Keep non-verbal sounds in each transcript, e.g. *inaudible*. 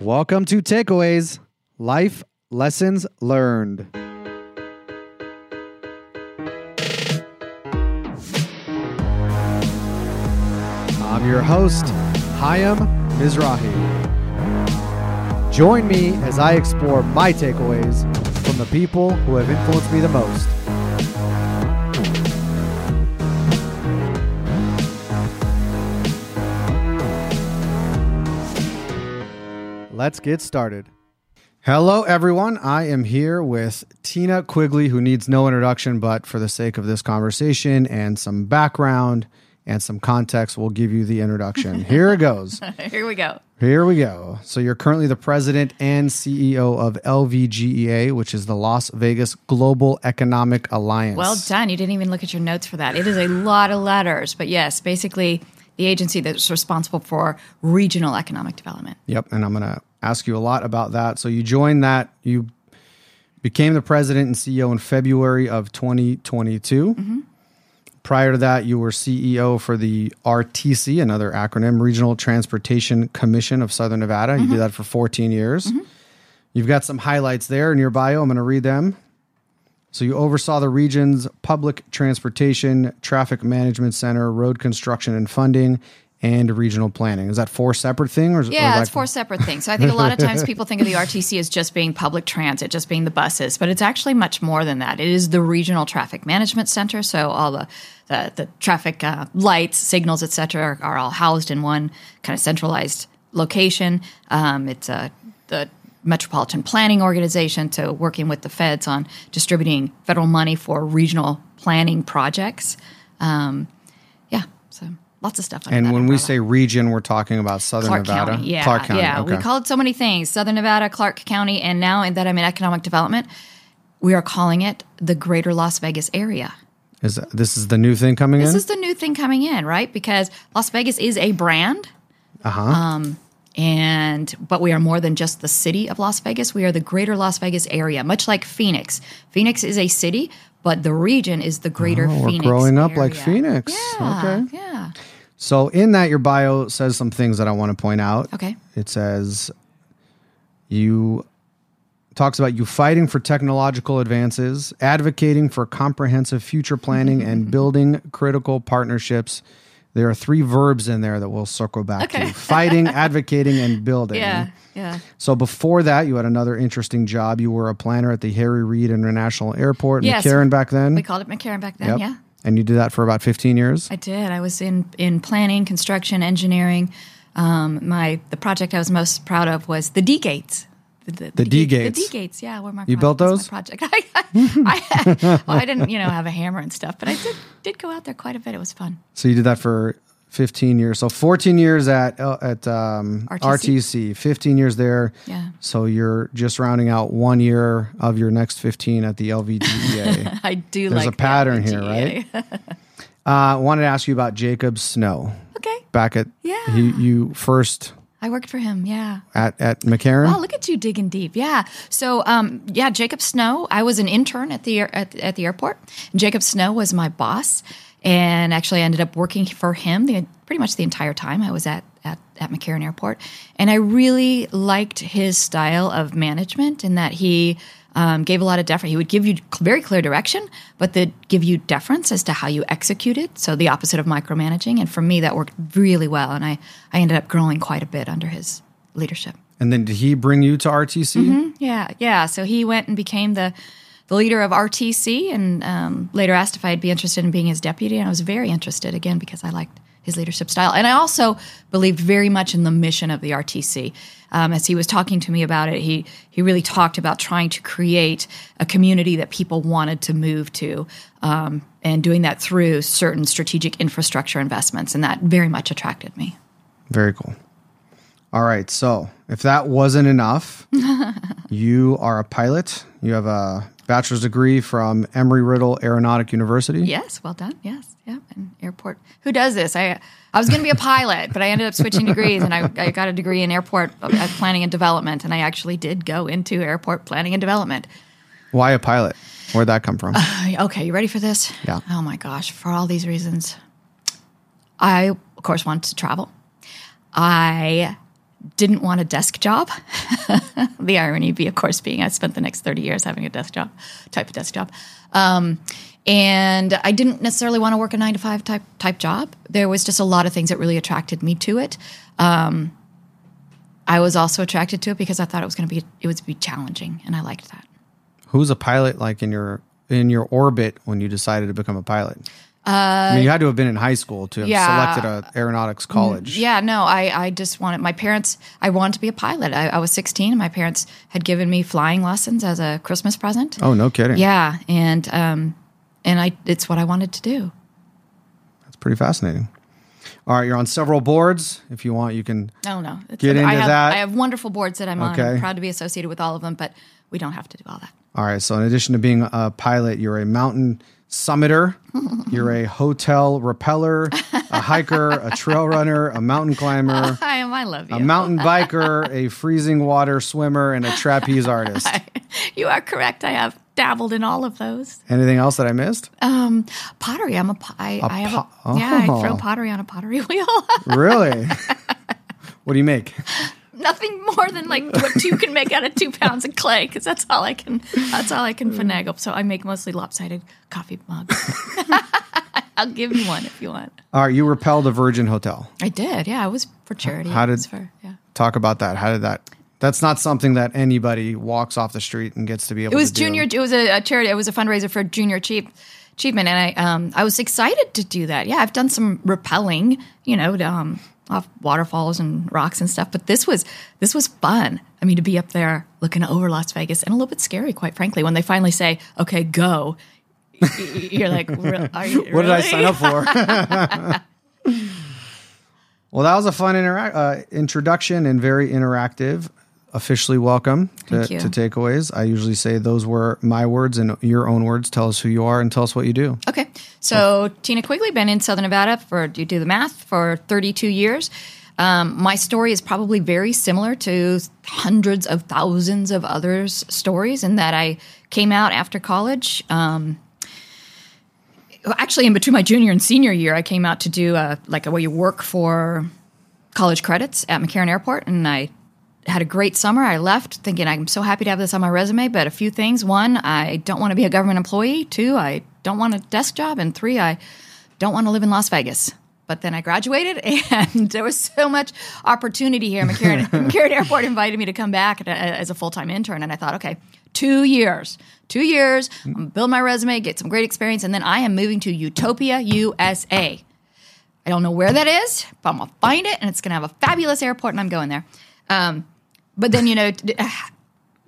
Welcome to Takeaways Life Lessons Learned. I'm your host, Hayam Mizrahi. Join me as I explore my takeaways from the people who have influenced me the most. Let's get started. Hello, everyone. I am here with Tina Quigley, who needs no introduction, but for the sake of this conversation and some background and some context, we'll give you the introduction. *laughs* Here it goes. *laughs* Here we go. Here we go. So, you're currently the president and CEO of LVGEA, which is the Las Vegas Global Economic Alliance. Well done. You didn't even look at your notes for that. It is a *laughs* lot of letters, but yes, basically the agency that's responsible for regional economic development. Yep. And I'm going to ask you a lot about that. So, you joined that, you became the president and CEO in February of 2022. Mm-hmm. Prior to that, you were CEO for the RTC, another acronym, Regional Transportation Commission of Southern Nevada. You did mm-hmm. that for 14 years. Mm-hmm. You've got some highlights there in your bio. I'm going to read them. So, you oversaw the region's public transportation, traffic management center, road construction and funding, and regional planning. Is that four separate things? Or, is- or Yeah, is it's four separate things. So I think a lot of times people think of the RTC as just being public transit, just being the buses, but it's actually much more than that. It is the regional traffic management center. So all the the, the traffic uh, lights, signals, et cetera, are, are all housed in one kind of centralized location. Um, it's a the metropolitan planning organization to working with the feds on distributing federal money for regional planning projects. Um, lots of stuff. And when we say region, we're talking about Southern Clark Nevada. County. Yeah, Clark County. yeah. okay. We call it so many things: Southern Nevada, Clark County, and now that I'm in economic development, we are calling it the Greater Las Vegas area. Is that, this is the new thing coming This in? This is the new thing coming in, right? Because Las Vegas is a brand. Uh huh. Um, and but we are more than just the city of Las Vegas. We are the Greater Las Vegas area, much like Phoenix. Phoenix is a city, but the region is the Greater Oh, we're Phoenix. growing up like. Phoenix. Yeah, Okay. Yeah. So in that, your bio says some things that I want to point out. Okay. It says you talks about you fighting for technological advances, advocating for comprehensive future planning, and mm-hmm. building critical partnerships. There are three verbs in there that we'll circle back Okay. to: *laughs* fighting, advocating, and building. Yeah. Yeah. So before that, you had another interesting job. You were a planner at the Harry Reid International Airport, Yes. McCarran back then. We called it McCarran back then. Yep. Yeah. And you did that for about 15 years. I did. I was in in planning, construction, engineering. Um, my the project I was most proud of was the D gates. The, The D gates. The D gates. Yeah, were my You built those? project. *laughs* I, I, well, I didn't, you know, have a hammer and stuff, but I did did go out there quite a bit. It was fun. So you did that for 15 years. So 14 years at uh, at um, RTC. RTC. 15 years there. Yeah. So you're just rounding out one year of your next 15 at the LVGEA. *laughs* I do There's like a the pattern here, LVGA. uh, I wanted to ask you about Jacob Snow. okay. Back at Yeah. you, you first I worked for him. Yeah. at at McCarran. Oh, look at you digging deep. Yeah. So, um, yeah, Jacob Snow. I was an intern at the at, at the airport. Jacob Snow was my boss, and actually, I ended up working for him the, pretty much the entire time I was at at at McCarran Airport. And I really liked his style of management in that he. Um, gave a lot of deference. He would give you very clear direction, but they'd give you deference as to how you execute it. So the opposite of micromanaging. And for me, that worked really well. And I, I ended up growing quite a bit under his leadership. and then did he bring you to RTC? Yeah, yeah. So he went and became the the leader of RTC, and um, later asked if I'd be interested in being his deputy, and I was very interested again because I liked his leadership style, and I also believed very much in the mission of the RTC. Um, as he was talking to me about it, he he really talked about trying to create a community that people wanted to move to, um, and doing that through certain strategic infrastructure investments, and that very much attracted me. Very cool. All right. So if that wasn't enough, *laughs* you are a pilot. You have a bachelor's degree from Embry-Riddle Aeronautic University. Yes, well done. Yes, yeah. And airport. Who does this? I I was going to be a pilot, but I ended up switching degrees, and I, I got a degree in airport uh, planning and development, and I actually did go into airport planning and development. Why a pilot? Where'd that come from? Okay, you ready for this? Yeah. Oh my gosh, for all these reasons. I, of course, wanted to travel. I didn't want a desk job. *laughs* the irony be, of course, being I spent the next 30 years having a desk job, type of desk job. Um, and I didn't necessarily want to work a nine to five type type job. There was just a lot of things that really attracted me to it. Um, I was also attracted to it because I thought it was going to be it would be challenging, and I liked that. Who's a pilot like in your in your orbit when you decided to become a pilot? I mean, you had to have been in high school to have yeah. selected a aeronautics college. Yeah, no, I, I just wanted my parents. I wanted to be a pilot. I, I was 16, and my parents had given me flying lessons as a Christmas present. Oh, no kidding. Yeah, and um, and I it's what I wanted to do. That's pretty fascinating. All right, you're on several boards. If you want, you can. Oh no, it's Get I into have, that. I have wonderful boards that I'm on. I'm proud to be associated with all of them, but we don't have to do all that. All right. So, in addition to being a pilot, you're a mountain summiter, *laughs* you're a hotel rappeller, a hiker, a trail runner, a mountain climber, *laughs* I am. I love you. a mountain *laughs* biker, a freezing water swimmer, and a trapeze artist. you are correct. I have dabbled in all of those. Anything else that I missed? Um, Pottery. I'm a. I, I have. po- a, Yeah, I Oh. throw pottery on a pottery wheel. Really? what do you make? Nothing more than like what two can make out of two pounds of clay, because that's all I can. That's all I can finagle. So I make mostly lopsided coffee mugs. *laughs* I'll give you one if you want. All right. You rappelled a Virgin Hotel. I did. Yeah, it was for charity. How did- for, yeah. Talk about that. How did that? That's not something that anybody walks off the street and gets to be able. It was to do. junior. It was a, a charity. It was a fundraiser for junior achieve, achievement, and I um I was excited to do that. Yeah, I've done some rappelling, you know, um, off waterfalls and rocks and stuff. But this was this was fun. I mean, to be up there looking over Las Vegas and a little bit scary, quite frankly, when they finally say, "Okay, go." You're like, "Re- are you *laughs* What did I sign up for? *laughs* well, that was a fun intera- uh, introduction and very interactive. Officially welcome to, to Takeaways. I usually say those were my words and your own words. Tell us who you are and tell us what you do. Okay. So Tina Quigley, been in Southern Nevada for you do the math for 32 years. Um, my story is probably very similar to hundreds of thousands of others' stories in that I came out after college. Um, actually, in between my junior and senior year, I came out to do a, like a where you work for college credits at McCarran Airport, and I had a great summer. I left thinking I'm so happy to have this on my resume, but a few things. One, I don't want to be a government employee. Two, I don't want a desk job. And three, I don't want to live in Las Vegas. But then I graduated, *laughs* and there was so much opportunity here. *laughs* McCarran, McCarran Airport invited me to come back as a full time intern, and I thought, okay, two years, two years, I'm build my resume, get some great experience, and then I am moving to Utopia, USA. I don't know where that is, but I'm gonna find it, and it's gonna have a fabulous airport, and I'm going there. Um, but then you know,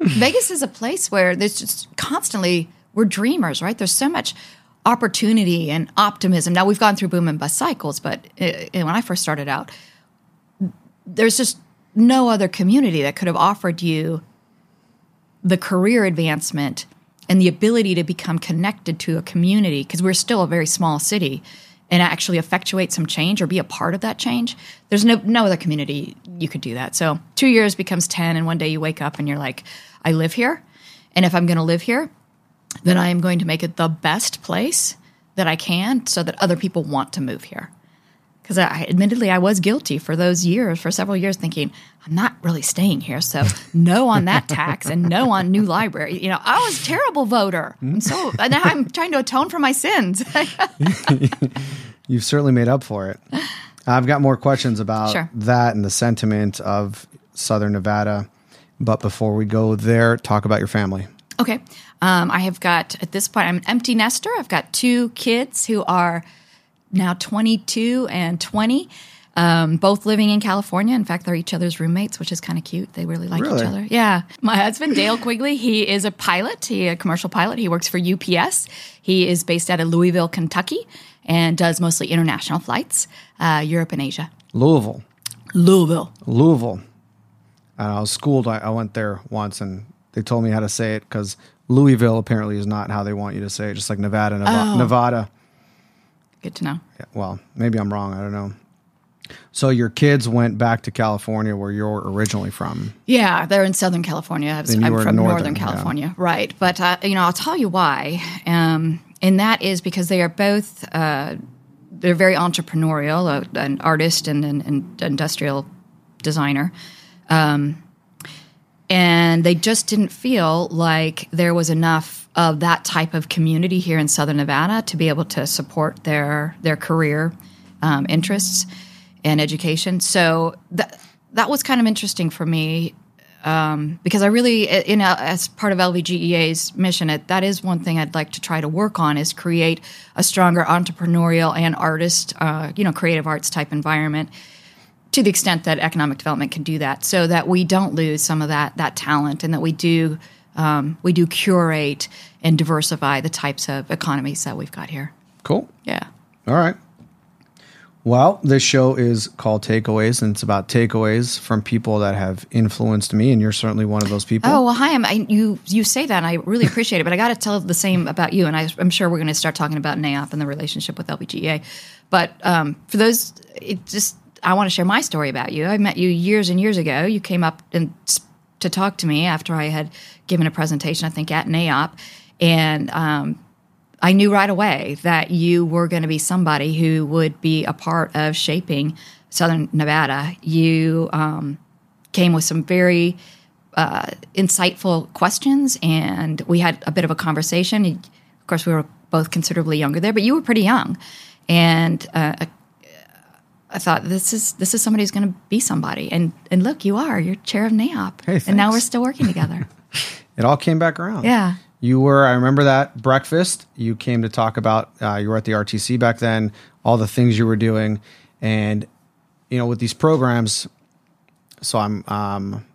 Vegas is a place where there's just constantly we're dreamers, right? There's so much opportunity and optimism. Now we've gone through boom and bust cycles, but uh, when I first started out, there's just no other community that could have offered you the career advancement and the ability to become connected to a community because we're still a very small city and actually effectuate some change or be a part of that change. There's no no other community you could do that. So two years becomes ten, and one day you wake up and you're like, I live here, and if I'm going to live here, then I am going to make it the best place that I can, so that other people want to move here. Because I, admittedly, I was guilty for those years, for several years, thinking I'm not really staying here. So *laughs* no on that tax and no on new library. You know, I was a terrible voter, and so now I'm trying to atone for my sins. *laughs* *laughs* You've certainly made up for it. *laughs* I've got more questions about Sure. that and the sentiment of Southern Nevada. But before we go there, talk about your family. Okay. Um, I have got, at this point, I'm an empty nester. I've got two kids who are now 22 and 20, um, both living in California. In fact, they're each other's roommates, which is kind of cute. They really like Really? each other. Yeah. My husband, Dale Quigley, he is a pilot, he a commercial pilot. He works for UPS. He is based out of Louisville, Kentucky, and does mostly international flights, uh, Europe and Asia. Louisville. Louisville. Louisville. And I was schooled. I, I went there once and they told me how to say it because Louisville apparently is not how they want you to say it, just like Nevada, Nevada. Oh. Nevada. Good to know. Yeah, well, maybe I'm wrong. I don't know. So your kids went back to California where you're originally from. Yeah, they're in Southern California. I I'm from northern, Northern, yeah. California, right? But uh, you know, I'll tell you why, um, and that is because they are both uh, they're very entrepreneurial, uh, an artist and an, industrial designer. and they just didn't feel like there was enough of that type of community here in Southern Nevada to be able to support their their career um, interests and education. So that that was kind of interesting for me um, because I really, you know, as part of LVGEA's mission, it, that is one thing I'd like to try to work on is create a stronger entrepreneurial and artist, uh, you know, creative arts type environment to the extent that economic development can do that, so that we don't lose some of that that talent, and that we do um, we do curate and diversify the types of economies that we've got here. Cool. Yeah. All right. Well, this show is called Takeaways, and it's about takeaways from people that have influenced me, and you're certainly one of those people. Oh well, hi. I'm, I, you you say that, and I really appreciate it. But I got to tell the same about you, and I, am sure we're going to start talking about NAIOP and the relationship with LVGEA. But um, for those, it just I want to share my story about you. I met you years and years ago. You came up and to talk to me after I had given a presentation, I think at NAIOP, and um, I knew right away that you were going to be somebody who would be a part of shaping Southern Nevada. You um, came with some very uh, insightful questions, and we had a bit of a conversation. Of course, we were both considerably younger there, but you were pretty young, and uh, I thought this is this is somebody who's going to be somebody, and and look, you are. You're chair of NAIOP, Hey, and now we're still working together. *laughs* It all came back around. Yeah. You were, I remember that breakfast. You came to talk about, uh, you were at the RTC back then, all the things you were doing. And, you know, with these programs, so I'm, um,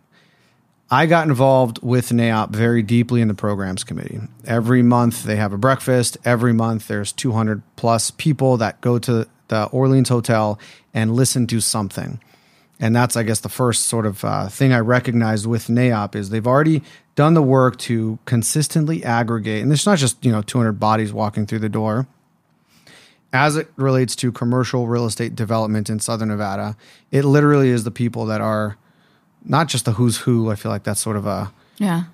I got involved with NAIOP very deeply in the programs committee. Every month they have a breakfast. Every month there's 200 plus people that go to the Orleans Hotel and listen to something. And that's, I guess, the first sort of uh, thing I recognized with NAIOP is they've already done the work to consistently aggregate. And it's not just, you know, 200 bodies walking through the door. As it relates to commercial real estate development in Southern Nevada, it literally is the people that are not just the who's who. I feel like that's sort of a, Yeah.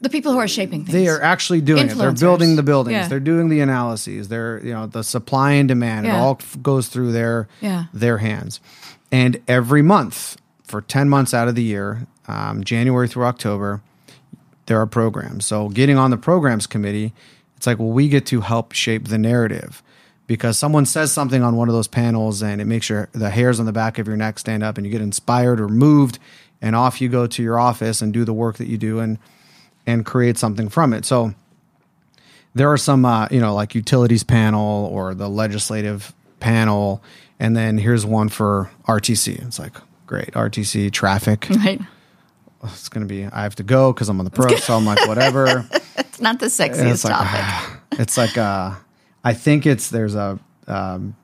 The people who are shaping things. they are actually doing it. They're building the buildings. Yeah. They're doing the analyses. They're you know the supply and demand. It all f- goes through their Yeah. their hands. And every month for ten months out of the year, um, January through October, there are programs. So getting on the programs committee, it's like well we get to help shape the narrative because someone says something on one of those panels and it makes your the hairs on the back of your neck stand up and you get inspired or moved and off you go to your office and do the work that you do and and create something from it. So there are some, uh, you know, like utilities panel or the legislative panel, and then here's one for RTC. It's like great RTC traffic. *laughs* right. It's gonna be. I have to go because I'm on the pro. So I'm like whatever. *laughs* It's not the sexiest it's like topic. it's like uh, I think it's there's a um,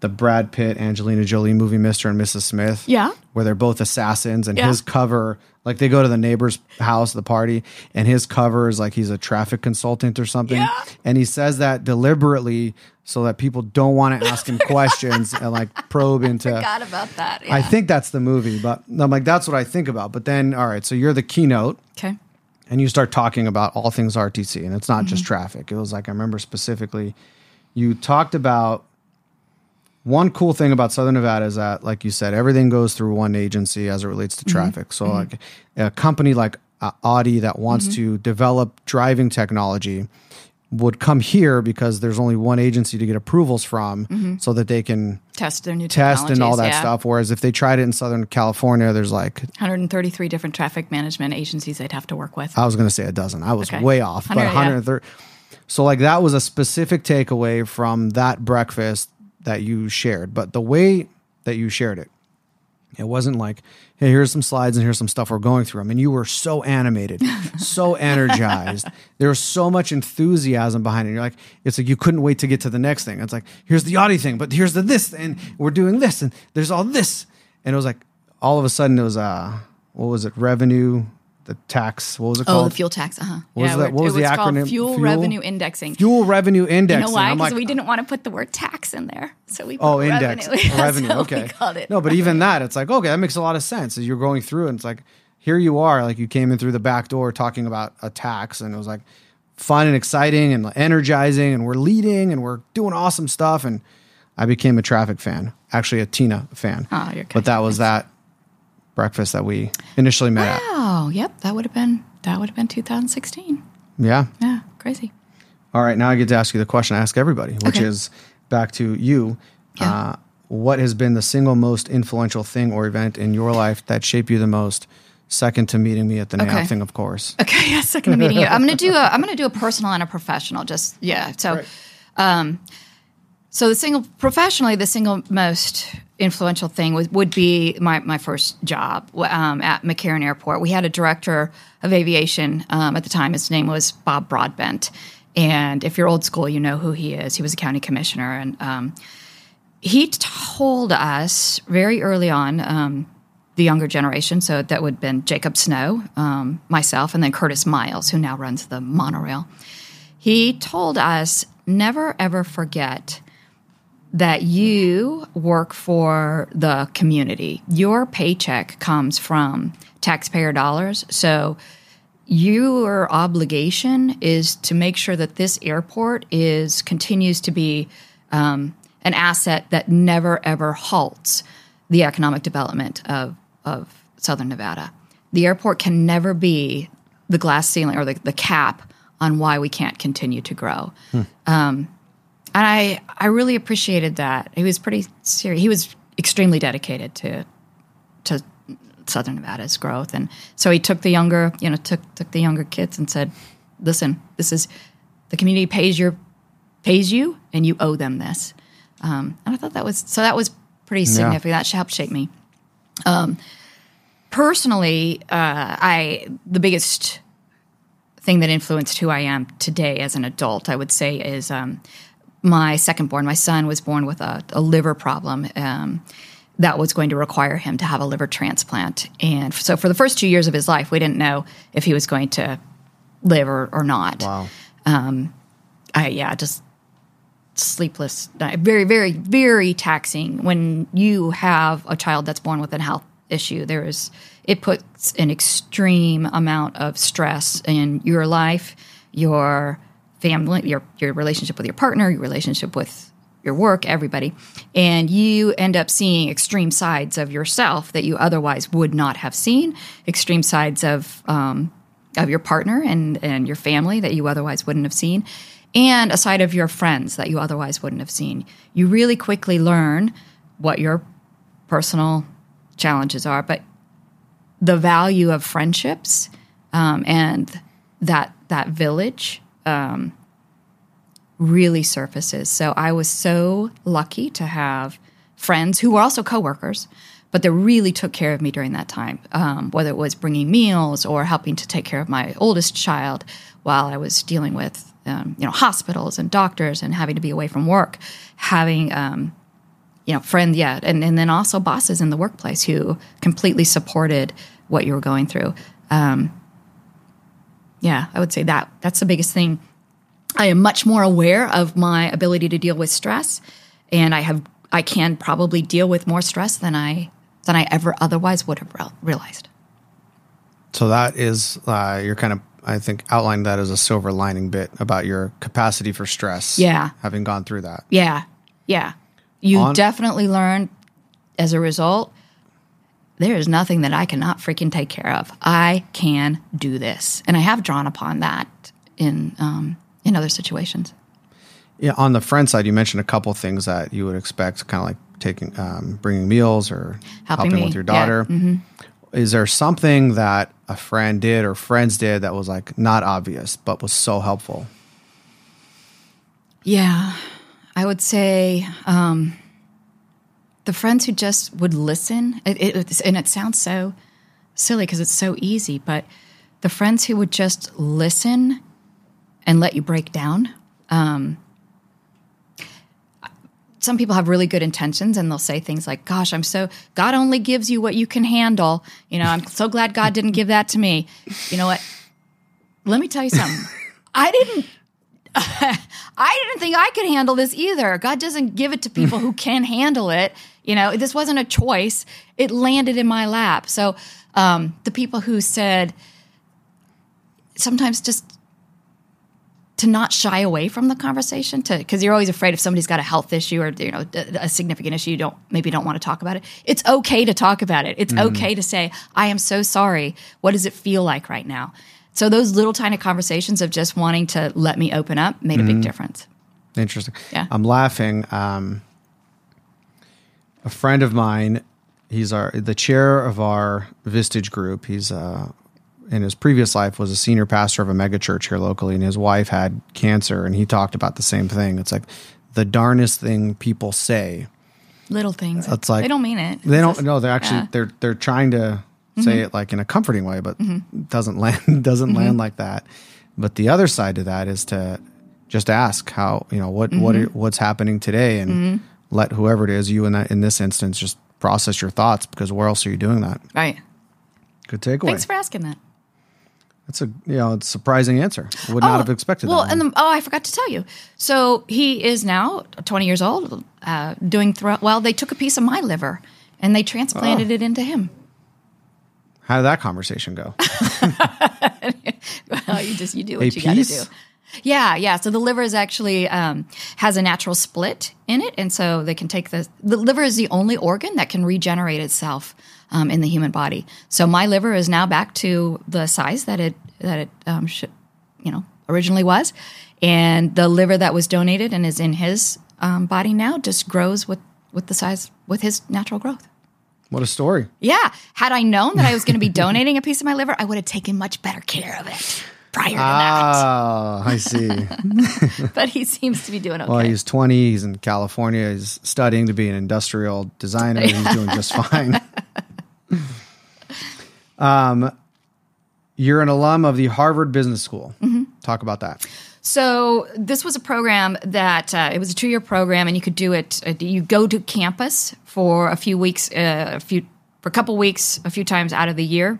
the Brad Pitt Angelina Jolie movie Mr. and Mrs. Smith. Yeah. where they're both assassins, and Yeah. his cover like they go to the neighbor's house, the party, and his cover is like he's a traffic consultant or something, Yeah. and he says that deliberately so that people don't want to ask him *laughs* questions and like probe into. Forgot about that. I think that's the movie, but I'm like that's what I think about. But then, all right, so you're the keynote okay. and you start talking about all things RTC, and it's not just Mm-hmm. traffic. It was like I remember specifically, you talked about one cool thing about Southern Nevada is that, like you said, everything goes through one agency as it relates to Mm-hmm. traffic. So, like a company like uh, Audi that wants Mm-hmm. to develop driving technology would come here because there's only one agency to get approvals from, so that they can Test their new test and all Mm-hmm. that yeah. stuff. Whereas if they tried it in Southern California, there's like 133 different traffic management agencies they'd have to work with. I was going to say a dozen. I was Okay. way off, but 100, yeah. 130. So like that was a specific takeaway from that breakfast that you shared. But the way that you shared it, it wasn't like, hey, here's some slides and here's some stuff we're going through. I mean, you were so animated, *laughs* so energized. There was so much enthusiasm behind it. You're like, it's like you couldn't wait to get to the next thing. It's like, here's the Audi thing, but here's the this, and we're doing this, and there's all this. And it was like all of a sudden it was uh what was it, revenue, the tax, what was it called? Oh, the fuel tax. Uh huh. What was that? What was it the acronym? Fuel, Fuel? revenue indexing. Fuel revenue index. You know why? Because like, we didn't want to put the word tax in there, so we put Oh, index revenue. *laughs* Revenue. what Okay. called it. No, but even *laughs* that, it's like okay, that makes a lot of sense. As you're going through, and it's like here you are, like you came in through the back door talking about a tax, and it was like fun and exciting and energizing, and we're leading and we're doing awesome stuff, and I became a traffic fan, actually a Tina fan. Oh, you're But that was that breakfast that we initially met at. Oh, yep. That would have been that would have been 2016. Yeah. Yeah, crazy. All right. Now I get to ask you the question I ask everybody, which Okay. is back to you. Yeah. Uh, what has been the single most influential thing or event in your life that shaped you the most? Second to meeting me at the Okay. thing, of course. Okay, *laughs* yeah, second to meeting you. I'm gonna do a I'm gonna do a personal and a professional. Just yeah. So, um, so the single professionally, the single most influential thing would be my my first job um, at McCarran Airport. We had a director of aviation um, at the time. His name was Bob Broadbent, and if you're old school, you know who he is. He was a county commissioner, and um, he told us very early on. Um, the younger generation. So that would have been Jacob Snow, um, myself, and then Curtis Myles, who now runs the monorail. He told us never ever forget that you work for the community. Your paycheck comes from taxpayer dollars. So your obligation is to make sure that this airport is continues to be um, an asset that never ever halts the economic development of, of Southern Nevada. The airport can never be the glass ceiling or the, the cap on why we can't continue to grow. Um, and I, I really appreciated that. He was pretty serious. He was extremely dedicated to to Southern Nevada's growth, and so he took the younger, you know, took took the younger kids and said, "Listen, this is the community pays your pays you, and you owe them this." Um, and I thought that was so that was pretty significant. That helped shape me. Um, personally, uh, I the biggest thing that influenced who I am today as an adult, I would say, is um, my second born. My son was born with a, a liver problem. Um, that was going to require him to have a liver transplant. And so, for the first two years of his life, we didn't know if he was going to live or, or not. Wow. I yeah, just sleepless night. Very, very, very taxing when you have a child that's born with a health issue. There is it puts an extreme amount of stress in your life, your family, your your relationship with your partner, your relationship with your work, everybody. And you end up seeing extreme sides of yourself that you otherwise would not have seen, extreme sides of um, of your partner and, and your family that you otherwise wouldn't have seen, and a side of your friends that you otherwise wouldn't have seen. You really quickly learn what your personal challenges are, but the value of friendships um, and that that village um, really surfaces. So I was so lucky to have friends who were also coworkers, but they really took care of me during that time. Um, whether it was bringing meals or helping to take care of my oldest child while I was dealing with um, you know hospitals and doctors and having to be away from work, having um, you know friend yeah, and and then also bosses in the workplace who completely supported what you were going through. Um, yeah, I would say that that's the biggest thing I am much more aware of my ability to deal with stress, and I have I can probably deal with more stress than I than I ever otherwise would have real- realized. So that is uh, you're kind of I think outlined that as a silver lining bit about your capacity for stress. Yeah. having gone through that. Yeah, yeah. You On- definitely learn as a result. There is nothing that I cannot freaking take care of. I can do this, and I have drawn upon that in um, in other situations. Yeah, on the friend side, you mentioned a couple things that you would expect, kind of like taking, um, bringing meals or Helping helping, with your yeah, mm-hmm. daughter. Is there something that a friend did or friends did that was like not obvious but was so helpful? Yeah, I would say um, the friends who just would listen. It, it, and it sounds so silly because it's so easy, but the friends who would just listen and let you break down. Um, some people have really good intentions and they'll say things like, Gosh, I'm so, God only gives you what you can handle. You know, I'm so glad God didn't give that to me. You know what? Let me tell you something. *laughs* I didn't *laughs* I didn't think I could handle this either. God doesn't give it to people who can handle it. You know, this wasn't a choice. It landed in my lap. So um, the people who said sometimes just to not shy away from the conversation to because you're always afraid if somebody's got a health issue or you know a, a significant issue you don't maybe don't want to talk about it it's okay to talk about it it's okay to say i am so sorry what does it feel like right now so those little tiny conversations of just wanting to let me open up made a big difference Interesting. Yeah. I'm laughing. Um, a friend of mine, he's our the chair of our Vistage group. He's uh, in his previous life was a senior pastor of a megachurch here locally, and his wife had cancer, and he talked about the same thing. It's like the darnest thing people say. little things It's like they don't mean it They don't. No, they're actually yeah. Mm-hmm. they're they're trying to say it like in a comforting way, but it doesn't land *laughs* doesn't Mm-hmm. land like that. But the other side to that is to just ask how you know what what Mm-hmm. what's happening today, and let whoever it is you in that in this instance just process your thoughts because where else are you doing that? right Good takeaway. thanks for asking that That's a you know it's a surprising answer. Would not have expected well, that. and the, oh, I forgot to tell you. So he is now 20 years old, uh, doing thro- well. They took a piece of my liver and they transplanted Oh. it into him. how did that conversation go? *laughs* Well, you just you do A what you got to do. Yeah, yeah. So the liver is actually um, has a natural split in it, and so they can take the the liver is the only organ that can regenerate itself um, in the human body. So my liver is now back to the size that it that it um, should, you know, originally was, and the liver that was donated and is in his um, body now just grows with with the size with his natural growth. What a story. Yeah. Had I known that I was going to be *laughs* donating a piece of my liver, I would have taken much better care of it prior to Ah, I see. *laughs* But he seems to be doing okay. Well, he's 20. He's in California. He's studying to be an industrial designer. He's doing just fine. *laughs* um, you're an alum of the Harvard Business School. Mm-hmm. Talk about that. So this was a program that uh, it was a two-year program, and you could do it. Uh, you go to campus for a few weeks, uh, a few for a couple weeks, a few times out of the year,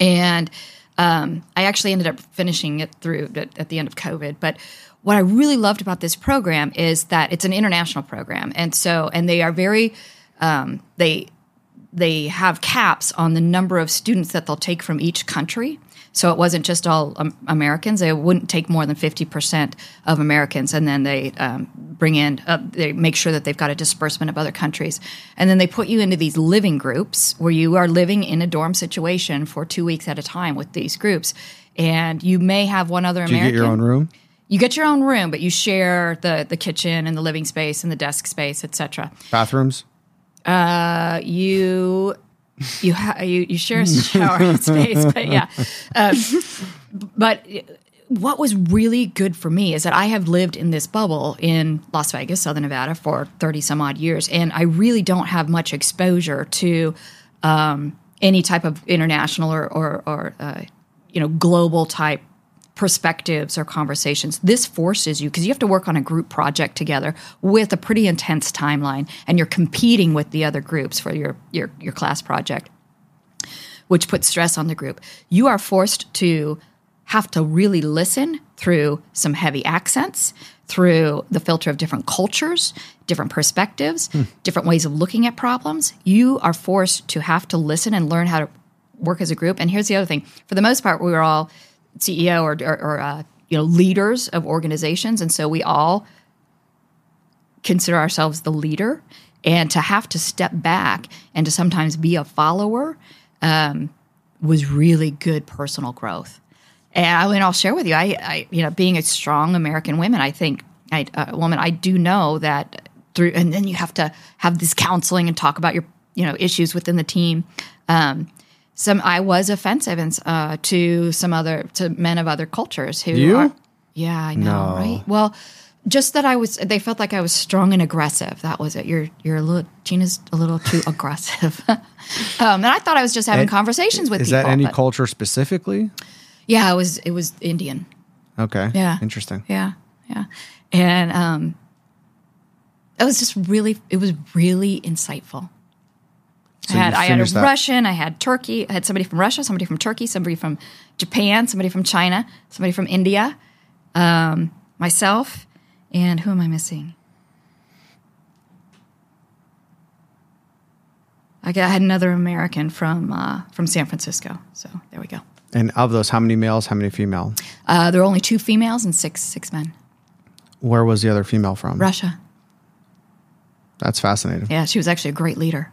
and um, I actually ended up finishing it through at, at the end of COVID. But what I really loved about this program is that it's an international program, and so and they are very um, they they have caps on the number of students that they'll take from each country. So it wasn't just all um, Americans. They wouldn't take more than fifty percent of Americans, and then they um, bring in. Uh, they make sure that they've got a disbursement of other countries, and then they put you into these living groups where you are living in a dorm situation for two weeks at a time with these groups, and you may have one other american Do you get your own room? You get your own room, but you share the the kitchen and the living space and the desk space, etc Bathrooms? Uh, you you ha- you you share a *laughs* shower space, but yeah. Um, but what was really good for me is that I have lived in this bubble in Las Vegas, Southern Nevada, for thirty some odd years, and I really don't have much exposure to um, any type of international or or, or uh, you know global type perspectives or conversations. This forces you because you have to work on a group project together with a pretty intense timeline, and you're competing with the other groups for your your your class project, which puts stress on the group. You are forced to have to really listen through some heavy accents, through the filter of different cultures, different perspectives, hmm. different ways of looking at problems. You are forced to have to listen and learn how to work as a group. And here's the other thing: for the most part, we were all CEO or, or, or uh, you know leaders of organizations, and so we all consider ourselves the leader. And to have to step back and to sometimes be a follower um, was really good personal growth. And I mean, I'll share with you. I, I you know, being a strong American woman, I think I, a woman, I do know that through, and then you have to have this counseling and talk about your, you know, issues within the team. Um, some I was offensive and uh, to some other to men of other cultures who You? are, yeah, I know, No. right? Well, just that I was, they felt like I was strong and aggressive. That was it. You're, you're a little, Gina's a little too *laughs* aggressive. *laughs* um, and I thought I was just having And conversations with Is people. that any but- culture specifically? yeah, it was it was Indian. Okay. Yeah. Interesting. Yeah, yeah, and um, it was just really it was really insightful. So I had I had a that- Russian, I had Turkey, I had somebody from Russia, somebody from Turkey, somebody from Japan, somebody from China, somebody from India, um, myself, and who am I missing? I got- I had another American from uh, from San Francisco. So there we go. And of those, how many males, how many female? Uh, there are only two females and six six men. Where was the other female from? Russia. That's fascinating. Yeah, she was actually a great leader.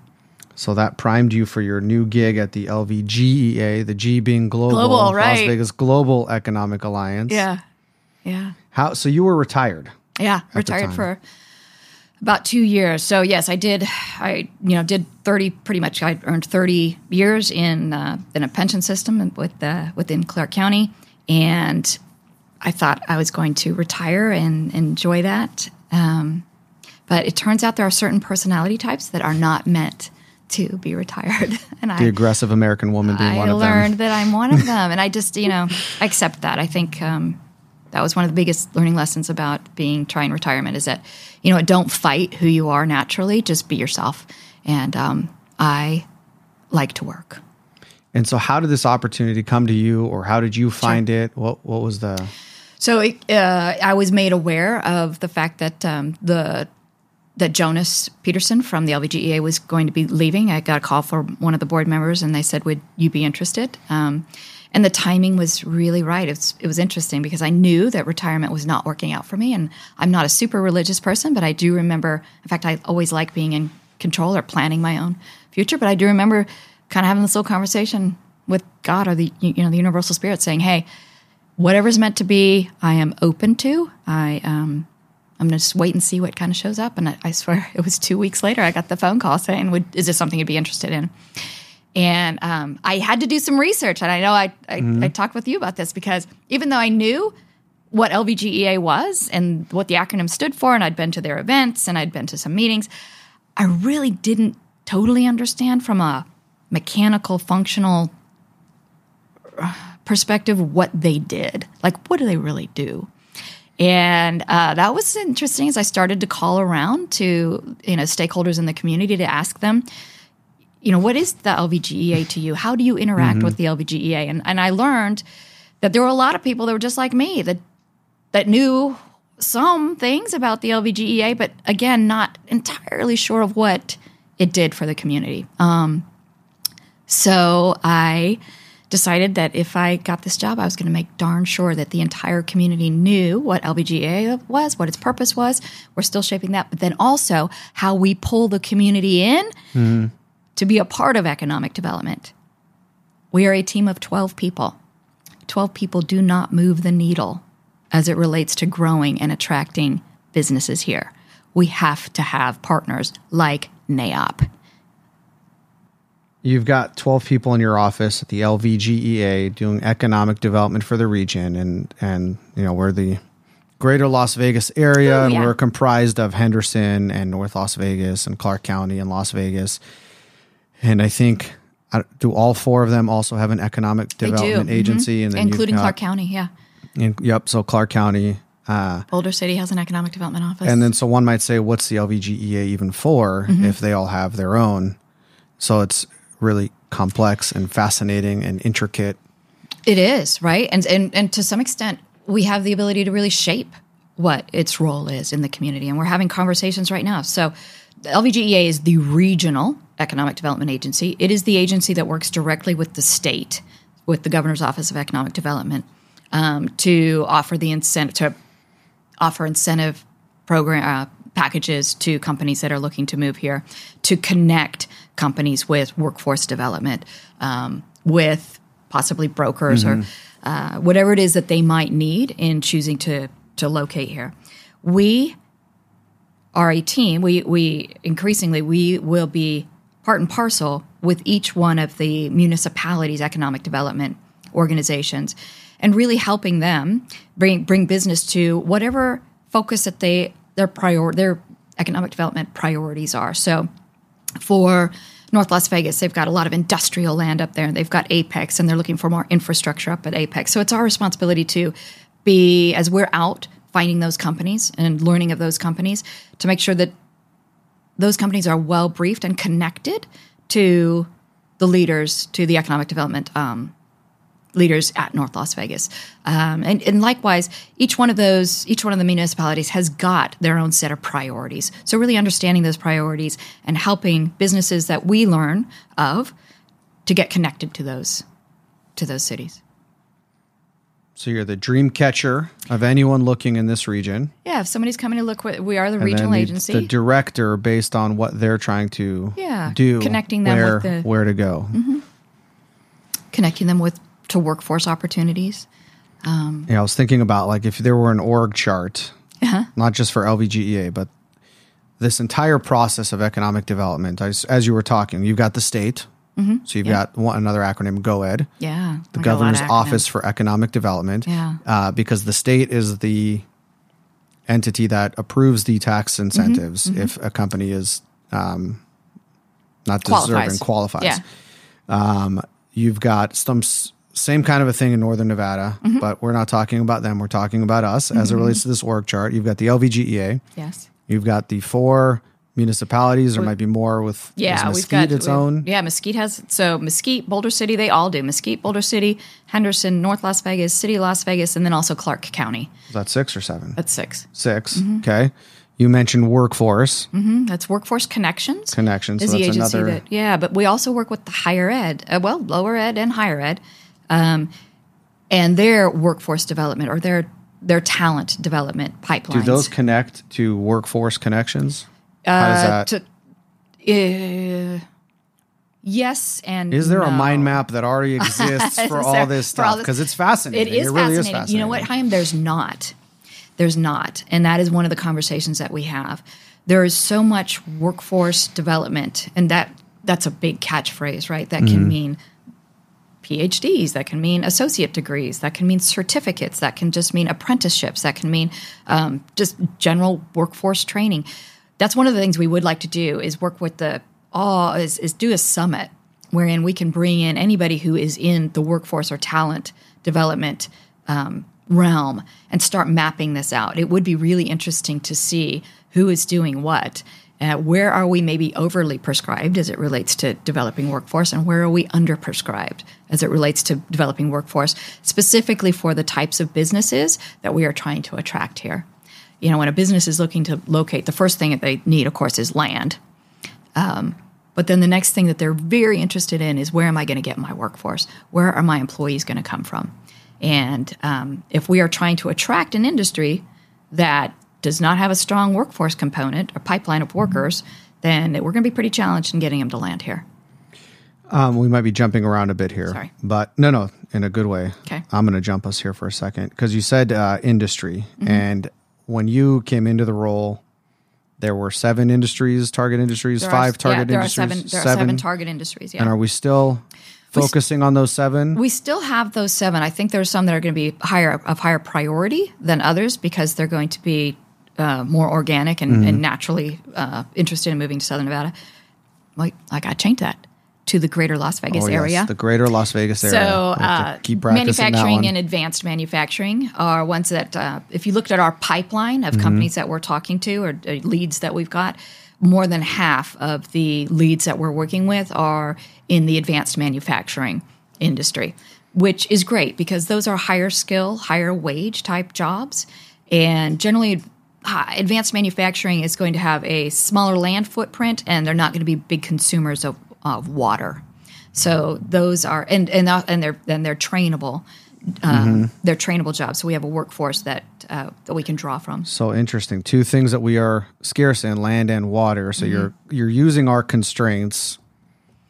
So that primed you for your new gig at the LVGEA, the G being global, Global, Las. Vegas Global Economic Alliance. Yeah. Yeah. How? So you were retired. Yeah, retired for about two years. So yes, I did. I you know did thirty pretty much. I earned thirty years in uh, in a pension system with uh, within Clark County, and I thought I was going to retire and enjoy that. Um, but it turns out there are certain personality types that are not meant to be retired, *laughs* and The I aggressive American woman being I one of them. I learned that I'm one of *laughs* them, and I just you know I accept that. I think um, that was one of the biggest learning lessons about being trying retirement is that you know don't fight who you are naturally, just be yourself. And um, I like to work. And so, how did this opportunity come to you, or how did you find it? What What was the? So it, uh, I was made aware of the fact that um, the that Jonas Peterson from the LVGEA was going to be leaving. I got a call from one of the board members, and they said, "Would you be interested?" Um, and the timing was really right. It was, it was interesting because I knew that retirement was not working out for me, and I'm not a super religious person, but I do remember. In fact, I always like being in control or planning my own future. But I do remember kind of having this little conversation with God or the you know the universal spirit, saying, "Hey." whatever's meant to be, I am open to. I um, I'm gonna just wait and see what kind of shows up. And I, I swear, *laughs* it was two weeks later I got the phone call saying, "Would is this something you'd be interested in?" And um, I had to do some research, and I know I I, I talked with you about this because even though I knew what LVGEA was and what the acronym stood for, and I'd been to their events and I'd been to some meetings, I really didn't totally understand from a mechanical, functional perspective what they did. Like, what do they really do? And uh, that was interesting as I started to call around to you know stakeholders in the community to ask them, you know, what is the LVGEA to you? How do you interact with the LVGEA? And and I learned that there were a lot of people that were just like me that that knew some things about the LVGEA, but again, not entirely sure of what it did for the community. Um, so I decided that if I got this job, I was going to make darn sure that the entire community knew what LBGA was, what its purpose was. We're still shaping that, but then also how we pull the community in mm-hmm. to be a part of economic development. We are a team of 12 people. 12 people do not move the needle as it relates to growing and attracting businesses here. We have to have partners like NAIOP. You've got 12 people in your office at the LVGEA doing economic development for the region, and and you know we're the greater Las Vegas area, and yeah. we're comprised of Henderson and North Las Vegas and Clark County and Las Vegas. And I think I- do all four of them also have an economic development mhm. agency, and then including Clark County. Yeah, in- yep, so Clark County. Uh, Boulder City has an economic development office. and then so one might say, what's the LVGEA even for Mm-hmm. if they all have their own? So it's really complex and fascinating and intricate. it is right, and and and to some extent, we have the ability to really shape what its role is in the community, and we're having conversations right now. So, the LVGEA is the regional economic development agency. It is the agency that works directly with the state, with the governor's office of economic development, um, to offer the incentive to offer incentive program uh, packages to companies that are looking to move here, to connect companies with workforce development, um, with possibly brokers or uh, whatever it is that they might need in choosing to to locate here. We are a team. We we increasingly we will be part and parcel with each one of the municipalities' economic development organizations, and really helping them bring bring business to whatever focus that they their prior their economic development priorities are. So for North Las Vegas, they've got a lot of industrial land up there, and they've got Apex, and they're looking for more infrastructure up at Apex. So it's our responsibility to be, as we're out finding those companies and learning of those companies, to make sure that those companies are well briefed and connected to the leaders, to the economic development um, leaders at North Las Vegas. Um, and, and likewise, each one of those, each one of the municipalities has got their own set of priorities. So really understanding those priorities and helping businesses that we learn of to get connected to those to those cities. So you're the dream catcher of anyone looking in this region. Yeah, if somebody's coming to look, we are the and regional the, agency. The director based on what they're trying to Yeah, do. connecting them where, with the- Mm-hmm. where to go. connecting them with to workforce opportunities. Yeah, I was thinking about like if there were an org chart, Uh-huh. not just for LVGEA, but this entire process of economic development. As, as you were talking, you've got the state. So you've got one, another acronym, GOED, Yeah, the I got a lot governor's of office for economic development. Yeah. Uh, because the state is the entity that approves the tax incentives if a company is um, not deserving Qualifies. qualifies. Yeah, You've got some s- same kind of a thing in Northern Nevada, Mm-hmm. but we're not talking about them. We're talking about us as it relates to this org chart. You've got the LVGEA. yes. You've got the four municipalities. There might be more with Yeah, is we've Mesquite got its we- own. Yeah, Mesquite has so Mesquite, Boulder City, they all do. Mesquite, Boulder City, Henderson, North Las Vegas, City of Las Vegas, and then also Clark County. Is that six or seven? That's 6 Six. Mm-hmm. Okay. You mentioned workforce Mm, That's Workforce Connections. connections. is so the agency another. that yeah, but we also work with the higher ed, uh, well, lower ed and higher ed, um, and their workforce development or their their talent development pipelines. do those connect to workforce connections? How does that? to, uh, yes and Is there a mind map that already *laughs* exists for all this stuff? Because it's fascinating. It is really fascinating. is fascinating. You know what, Chaim? There's not. There's not. And that is one of the conversations that we have. There is so much workforce development, and that that's a big catchphrase, right? That Mm-hmm. can mean PhDs, that can mean associate degrees, that can mean certificates, that can just mean apprenticeships, that can mean um, just general workforce training. That's one of the things we would like to do is work with the all is, is do a summit wherein we can bring in anybody who is in the workforce or talent development um, realm and start mapping this out. It would be really interesting to see who is doing what. Uh, where are we maybe overly prescribed as it relates to developing workforce, and where are we underprescribed as it relates to developing workforce, specifically for the types of businesses that we are trying to attract here? You know, when a business is looking to locate, the first thing that they need, of course, is land. Um, but then the next thing that they're very interested in is where am I going to get my workforce? Where are my employees going to come from? And um, if we are trying to attract an industry that does not have a strong workforce component or pipeline of workers, then we're going to be pretty challenged in getting them to land here. Um, we might be jumping around a bit here. Sorry. But no, no, in a good way. Okay. I'm going to jump us here for a second because you said uh, industry. Mm-hmm. And when you came into the role, there were seven industries, target industries, There are- five target yeah, there industries. Are seven, there are seven target industries. Yeah. And are we still focusing on those seven? We still have those seven. I think there's some that are going to be higher of higher priority than others because they're going to be uh, more organic and, Mm-hmm. and naturally uh, interested in moving to Southern Nevada. Like, like I changed that to the greater Las Vegas Oh, yes, area. the greater Las Vegas area. So, We'll have to uh, keep manufacturing and advanced manufacturing are ones that, uh, if you looked at our pipeline Mm-hmm. of companies that we're talking to or uh, leads that we've got, more than half of the leads that we're working with are in the advanced manufacturing industry, which is great because those are higher skill, higher wage type jobs. And generally, advanced manufacturing is going to have a smaller land footprint and they're not going to be big consumers of, of water. So those are and and uh, and they're and they're trainable. Um, They're trainable jobs. So we have a workforce that uh, that we can draw from. So interesting. Two things that we are scarce in: land and water. So you're Mm-hmm. you're using our constraints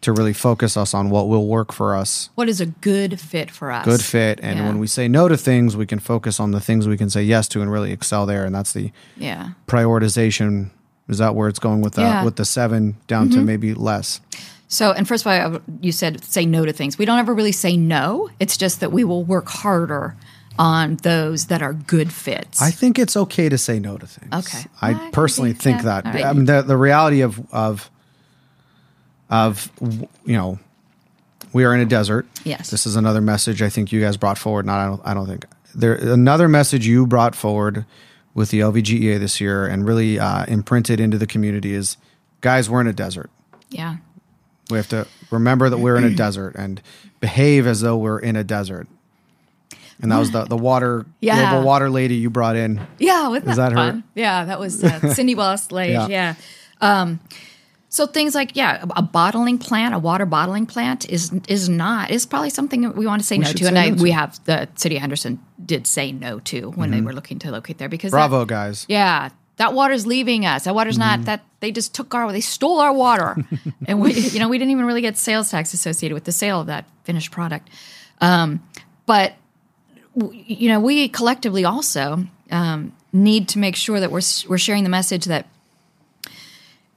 to really focus us on what will work for us, What is a good fit for us? good fit. And Yeah. when we say no to things, we can focus on the things we can say yes to and really excel there. And that's the Yeah. prioritization. Is that where it's going with the Yeah. Mm-hmm. with the seven down to maybe less? So, and first of all, you said say no to things. We don't ever really say no. It's just that we will work harder on those that are good fits. I think it's okay to say no to things. Okay. I I personally think that. Right. I mean, the the reality of of of you know, we are in a desert. Yes. This is another message I think you guys brought forward. Not I don't I don't think there another message you brought forward with the LVGEA this year and really uh, imprinted into the community is, guys, we're in a desert. yeah. We have to remember that we're in a *clears throat* desert and behave as though we're in a desert. And that was the the water Yeah. global water lady you brought in. Yeah, wasn't that, that her? fun? Yeah, that was uh, Cindy Wallace Lage. *laughs* Yeah. Yeah. Um, so things like yeah, a bottling plant, a water bottling plant is is not is probably something that we want to say no should to, and I, no we have the city of Henderson did say no to when they were looking to locate there because that- Bravo, guys. yeah, that water's leaving us. That water's not that they just took our they stole our water, *laughs* and we you know we didn't even really get sales tax associated with the sale of that finished product. Um, but you know we collectively also um, need to make sure that we're we're sharing the message that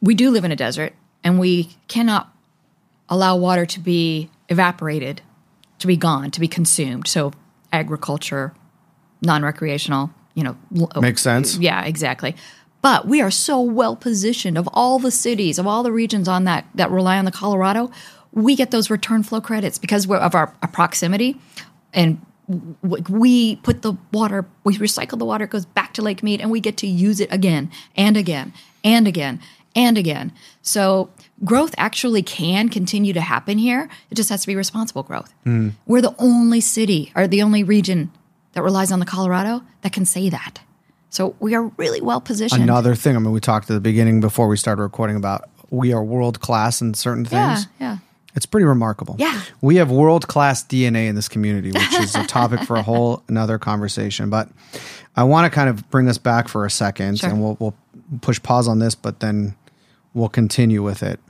we do live in a desert and we cannot allow water to be evaporated, to be gone, to be consumed. So agriculture, non-recreational, you know, oh, Makes sense. yeah, exactly. But we are so well positioned of all the cities, of all the regions on that that rely on the Colorado, we get those return flow credits because we're, of our, our proximity, and we put the water, we recycle the water, it goes back to Lake Mead, and we get to use it again and again and again and again. So growth actually can continue to happen here. It just has to be responsible growth. Hmm. We're the only city or the only region that relies on the Colorado that can say that. So we are really well positioned. Another thing, I mean, we talked at the beginning before we started recording about we are world class in certain things. yeah, yeah. It's pretty remarkable. Yeah. We have world class DNA in this community, which is a topic for a whole *laughs* another conversation. But I want to kind of bring us back for a second Sure. and we'll, we'll push pause on this, but then we'll continue with it.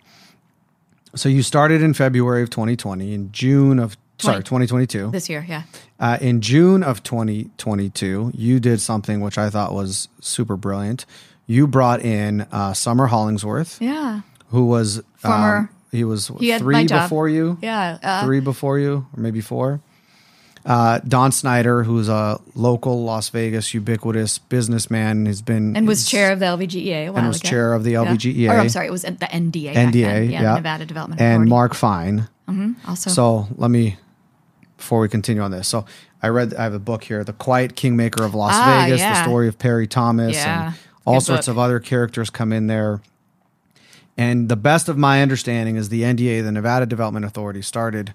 So you started in February of 2020, in June of, sorry, 2022. This year, yeah. Uh, in June of 2022, you did something which I thought was super brilliant. You brought in uh, Somer Hollingsworth, Yeah. who was Former- um, he was He three before you, Yeah. Uh, three before you, or maybe four. Uh, Don Snyder, who's a local Las Vegas ubiquitous businessman, has been and was chair of the LVGEA and was ago. chair of the Yeah. LVGEA. Or I'm sorry, it was the NDA. NDA, yeah, yeah, Nevada Development and Authority. Mark Fine. also. So let me, before we continue on this. So I read, I have a book here, The Quiet Kingmaker of Las Ah, Vegas, the story of Parry Thomas, Yeah. and all Good sorts book. of other characters come in there. And the best of my understanding is the NDA, the Nevada Development Authority, started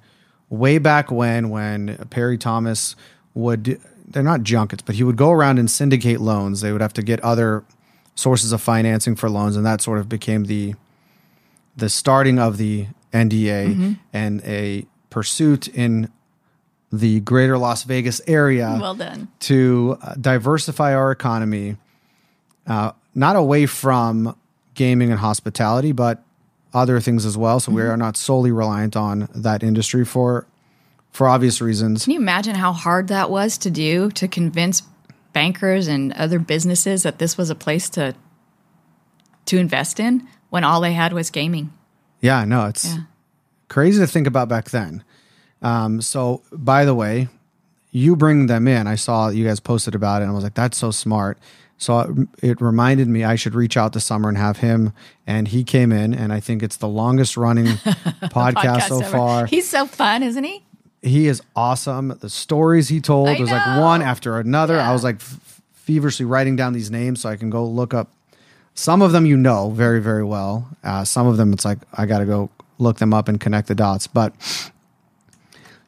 way back when, when Parry Thomas would, they're not junkets, but he would go around and syndicate loans. They would have to get other sources of financing for loans, and that sort of became the the starting of the NDA Mm-hmm. and a pursuit in the greater Las Vegas area well done. to uh, diversify our economy, uh, not away from gaming and hospitality, but other things as well. So we Mm-hmm. are not solely reliant on that industry for for obvious reasons. Can you imagine how hard that was to do to convince bankers and other businesses that this was a place to to invest in when all they had was gaming? Yeah, no, it's Yeah. crazy to think about back then. Um, so, by the way, you bring them in. I saw you guys posted about it, and I was like, "That's so smart." So it, it reminded me I should reach out to Somer and have him. And he came in, and I think it's the longest running *laughs* podcast, so ever. far. He's so fun, isn't he? he is awesome. The stories he told I was like one after another. I was like f- feverishly writing down these names so I can go look up. Some of them you know very very well. Uh, some of them it's like I got to go look them up and connect the dots. But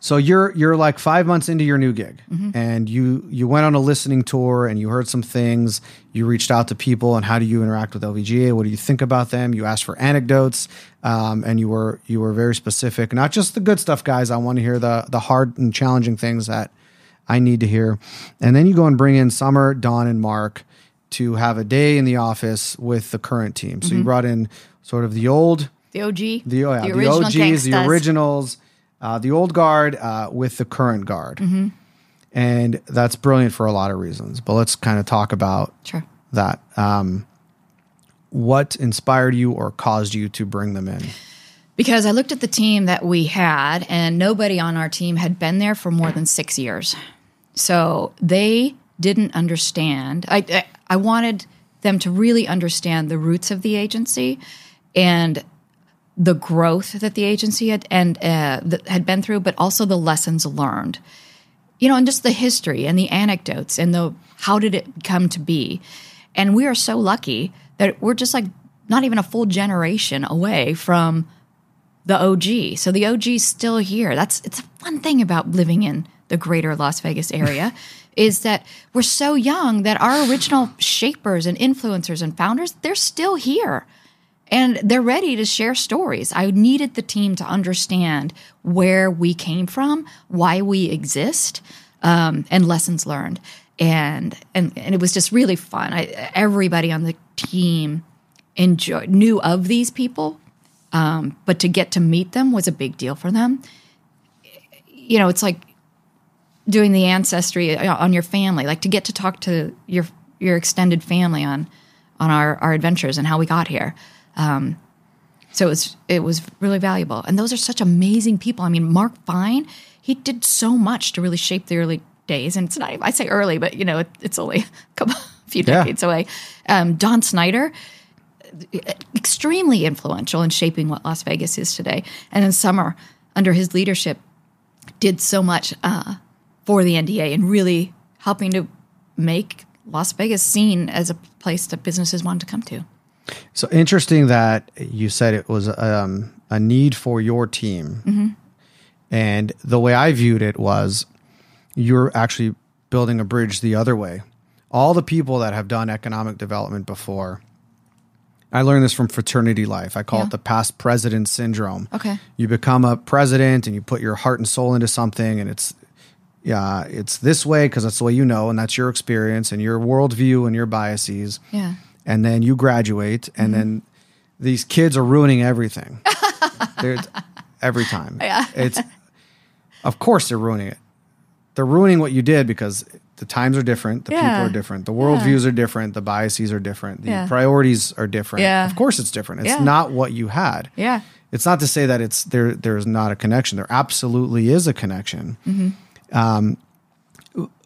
so you're you're like five months into your new gig, Mm-hmm. and you you went on a listening tour and you heard some things. You reached out to people and how do you interact with LVGA? What do you think about them? You asked for anecdotes, um, and you were you were very specific. Not just the good stuff, guys. I want to hear the the hard and challenging things that I need to hear. And then you go and bring in Somer, Don, and Mark to have a day in the office with the current team. So you brought in sort of the old The OG, the, oh yeah, the, original OGs, the originals, uh, the old guard uh, with the current guard. Mm-hmm. And that's brilliant for a lot of reasons. But let's kind of talk about Sure. that. Um, what inspired you or caused you to bring them in? Because I looked at the team that we had, and nobody on our team had been there for more than six years. So they didn't understand. I, I, I wanted them to really understand the roots of the agency and the growth that the agency had and uh, that had been through, but also the lessons learned. You know, and just the history and the anecdotes and the how did it come to be. And we are so lucky that we're just like not even a full generation away from the OG. So the OG's still here. That's it's a fun thing about living in the greater Las Vegas area *laughs* is that we're so young that our original shapers and influencers and founders, they're still here. And they're ready to share stories. I needed the team to understand where we came from, why we exist, um, and lessons learned, and and and it was just really fun. I, everybody on the team enjoyed knew of these people, um, but to get to meet them was a big deal for them. You know, it's like doing the ancestry uh, on your family, like to get to talk to your your extended family on on our our adventures and how we got here. Um, so it was it was really valuable, and those are such amazing people. I mean, Mark Fine, he did so much to really shape the early days, and it's not I say early, but you know it, it's only *laughs* a couple few Yeah. decades away. Um, Don Snyder, extremely influential in shaping what Las Vegas is today, and then Somer under his leadership did so much uh, for the NDA and really helping to make Las Vegas seen as a place that businesses wanted to come to. So interesting that you said it was um, a need for your team. And the way I viewed it was you're actually building a bridge the other way. All the people that have done economic development before, I learned this from fraternity life. I call Yeah. it the past president syndrome. Okay. You become a president and you put your heart and soul into something, and it's yeah, it's this way because that's the way you know, and that's your experience and your worldview and your biases Yeah. And then you graduate, and then these kids are ruining everything. *laughs* Every time. Yeah. It's *laughs* of course they're ruining it. They're ruining what you did because the times are different, the Yeah. people are different, the worldviews are different, the biases are different, the Yeah. priorities are different. Yeah. Of course it's different. It's Yeah. not what you had. Yeah. It's not to say that it's there. There's not a connection. There absolutely is a connection. Um,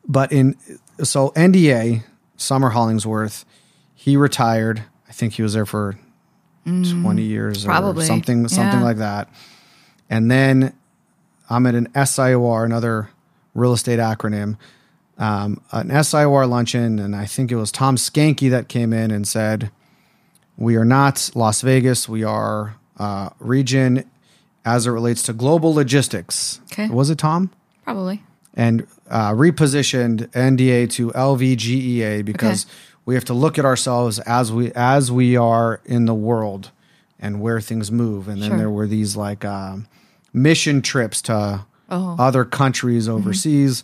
but in so NDA Somer Hollingsworth, he retired. I think he was there for twenty years probably. or something, something Yeah. like that. And then I'm at an SIOR, another real estate acronym, um, an SIOR luncheon, and I think it was Tom Skancke that came in and said, "We are not Las Vegas. We are uh, region as it relates to global logistics." Okay. Was it Tom? Probably. and uh, repositioned NDA to LVGEA because Okay. We have to look at ourselves as we as we are in the world and where things move. And then Sure. there were these like um, mission trips to Oh. other countries overseas.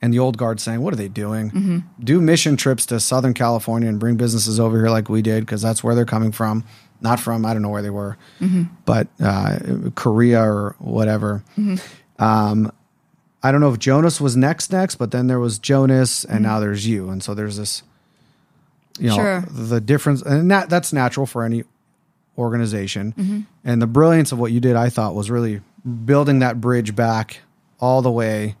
And the old guard saying, "What are they doing? Do mission trips to Southern California and bring businesses over here like we did because that's where they're coming from, not from I don't know where they were, but uh, Korea or whatever." Um, I don't know if Jonas was next next, but then there was Jonas, and now there's you, and so there's this, you know, Sure. the difference, and that that's natural for any organization. Mm-hmm. And the brilliance of what you did, I thought, was really building that bridge back all the way.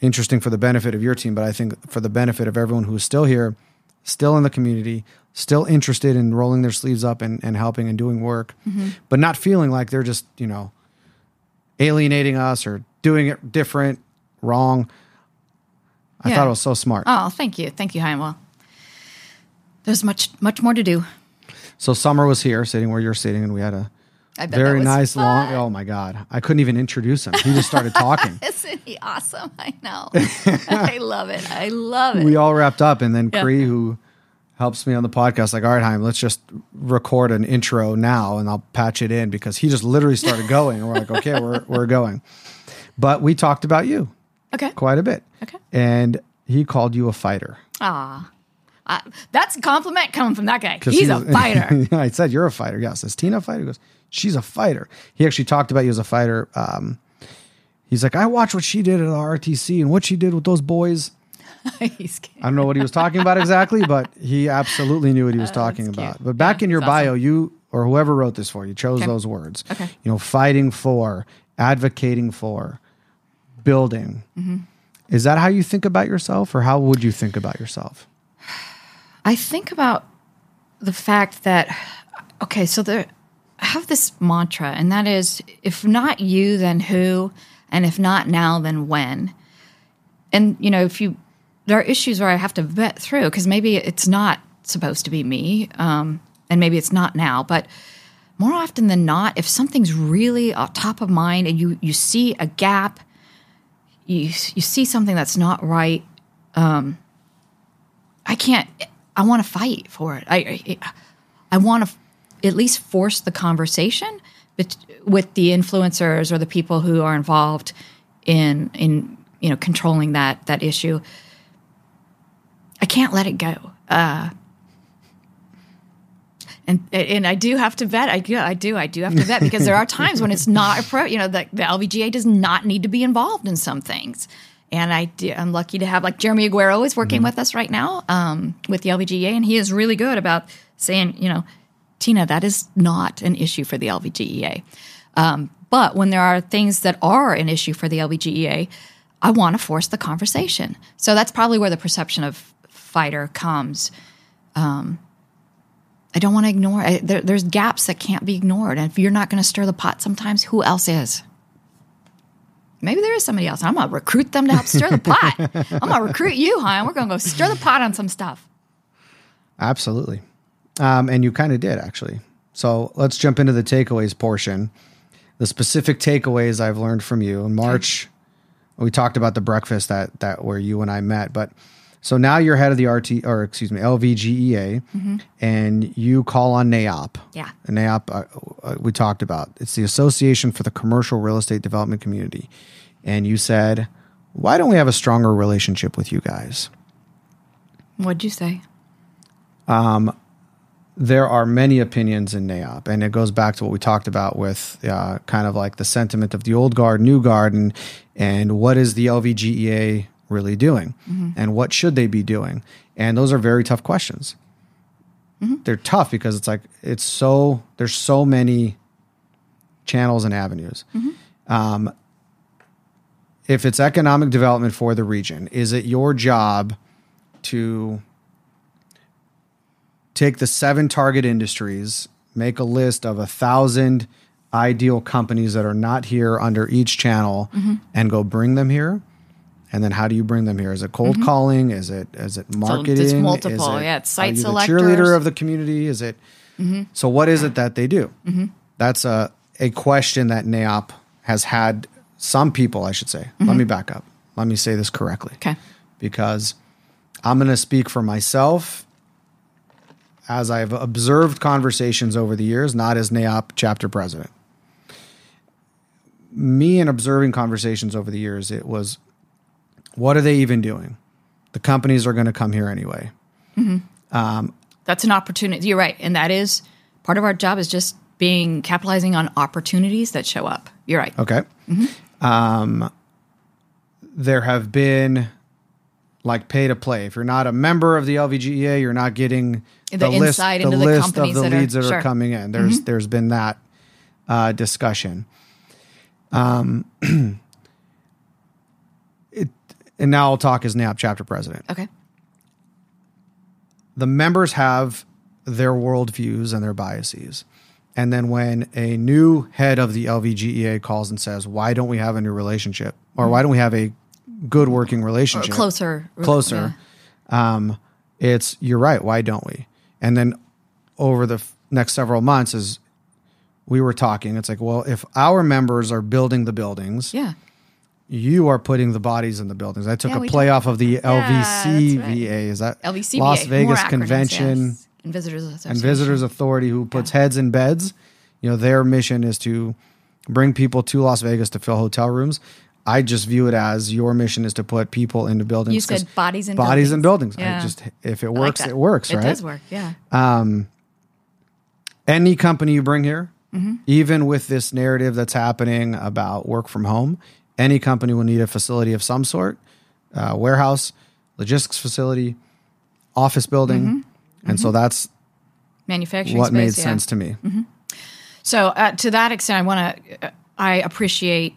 Interesting for the benefit of your team, but I think for the benefit of everyone who's still here, still in the community, still interested in rolling their sleeves up and, and helping and doing work, Mm-hmm. but not feeling like they're just, you know, alienating us or doing it different, wrong. I Yeah. thought it was so smart. Oh, thank you. Thank you, Chaim. There's much, much more to do. So Somer was here, sitting where you're sitting, and we had a very nice long. Oh my god, I couldn't even introduce him. He just started talking. *laughs* Isn't he awesome? I know. *laughs* I love it. I love it. we all wrapped up, and then Yeah. Cree, who helps me on the podcast, like, all right, Haim, let's just record an intro now, and I'll patch it in because he just literally started going, and we're like, okay, we're we're going. But we talked about you okay. quite a bit, Okay. and he called you a fighter. Ah, uh, that's a compliment coming from that guy. He's a *laughs* fighter. *laughs* I said, You're a fighter. Yes. Says Tina a fighter? He goes, She's a fighter. He actually talked about you as a fighter. Um, he's like, I watched what she did at the RTC and what she did with those boys. *laughs* He's kidding. I don't know what he was talking about exactly, but he absolutely knew what he was talking Oh, about. But back Yeah, in your it's awesome. bio, you or whoever wrote this for you chose Okay. those words. Okay. You know, fighting for, advocating for, building. Mm-hmm. Is that how you think about yourself, or how would you think about yourself? I think about the fact that okay, so there I have this mantra, and that is if not you, then who? And if not now, then when? And you know, if you there are issues where I have to vet through because maybe it's not supposed to be me, um, and maybe it's not now, but more often than not, if something's really top of mind and you you see a gap, you you see something that's not right, I can't. I want to fight for it. I I, I want to at least force the conversation bet- with the influencers or the people who are involved in in you know, controlling that that issue. I can't let it go. Uh, and and I do have to vet. I do, I do, I do have to vet because there are *laughs* times when it's not appropriate. You know, the, the LVGA does not need to be involved in some things. And I do, I'm lucky to have like Jeremy Aguero is working mm-hmm. with us right now um, with the LVGA, and he is really good about saying, you know, Tina, that is not an issue for the LVGEA. Um, but when there are things that are an issue for the LVGEA, I want to force the conversation. So that's probably where the perception of fighter comes. Um, I don't want to ignore. I, there, there's gaps that can't be ignored, and if you're not going to stir the pot, sometimes who else is? Maybe there is somebody else. I'm gonna recruit them to help stir the pot. *laughs* I'm gonna recruit you, huh? We're gonna go stir the pot on some stuff. Absolutely, um, and you kind of did actually. So let's jump into the takeaways portion. The specific takeaways I've learned from you in March. We talked about the breakfast that that where you and I met, but so now you're head of the RT, or excuse me, LVGEA, mm-hmm. and you call on NAIOP. Yeah. And NAIOP, uh, uh, we talked about. It's the Association for the Commercial Real Estate Development Community. And you said, why don't we have a stronger relationship with you guys? What'd you say? Um, there are many opinions in NAIOP, and it goes back to what we talked about with uh, kind of like the sentiment of the old guard, new guard, and and what is the LVGEA really doing mm-hmm. and what should they be doing and those are very tough questions mm-hmm. they're tough because it's like it's so there's so many channels and avenues mm-hmm. um, if it's economic development for the region is it your job to take the seven target industries make a list of a thousand ideal companies that are not here under each channel mm-hmm. and go bring them here and then how do you bring them here? Is it cold mm-hmm. calling? Is it is it marketing? So it's multiple. It, yeah, it's site selectors. cheerleader of the community. Is it? Mm-hmm. So what is it that they do? Mm-hmm. That's a a question that NAIOP has had. Some people, I should say. Let mm-hmm. me back up. Let me say this correctly. Okay. Because I'm going to speak for myself as I've observed conversations over the years, not as NAIOP chapter president. Me and observing conversations over the years, it was what are they even doing? The companies are going to come here anyway. Mm-hmm. Um, That's an opportunity. You're right, and that is part of our job is just being capitalizing on opportunities that show up. You're right. Okay. Mm-hmm. Um, there have been like pay to play. If you're not a member of the LVGEA, you're not getting the, the list, the list of the that leads are, that are, sure. coming in. There's mm-hmm. there's been that uh, discussion. Um, *clears throat* and now I'll talk as NAIOP chapter president. Okay. The members have their worldviews and their biases. And then when a new head of the LVGEA calls and says, why don't we have a new relationship? Or why don't we have a good working relationship? Or closer. Closer. Yeah. Um, it's, you're right. Why don't we? And then over the f- next several months, as we were talking, it's like, well, if our members are building the buildings, yeah you are putting the bodies in the buildings. I took yeah, a play off of the LVCVA. Right. Is that LVCVA? Las Vegas Convention yes. and Visitors and Visitors Authority, who puts yeah. heads in beds. You know, their mission is to bring people to Las Vegas to fill hotel rooms. I just view it as your mission is to put people into buildings. You said bodies in bodies buildings. in buildings. Yeah. I just if it works, like it works. Right? It right? does work. Yeah. Um, any company you bring here, mm-hmm. even with this narrative that's happening about work from home, any company will need a facility of some sort uh, warehouse, logistics facility, office building. Mm-hmm. And mm-hmm. so that's manufacturing what space, made yeah. sense to me. Mm-hmm. So, uh, to that extent, I want to, uh, I appreciate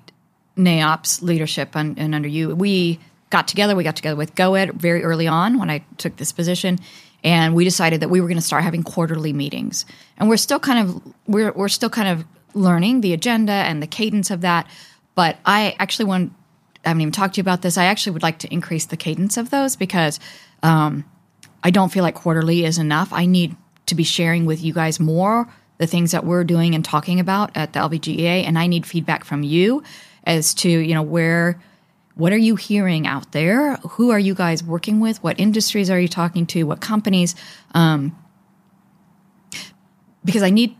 NAIOP's leadership and, and under you. We got together, we got together with GOED very early on when I took this position and we decided that we were going to start having quarterly meetings and we're still kind of we're, we're still kind of learning the agenda and the cadence of that but I actually want, I haven't even talked to you about this. I actually would like to increase the cadence of those because um, I don't feel like quarterly is enough. I need to be sharing with you guys more the things that we're doing and talking about at the LVGEA, and I need feedback from you as to you know where what are you hearing out there who are you guys working with what industries are you talking to what companies um, because i need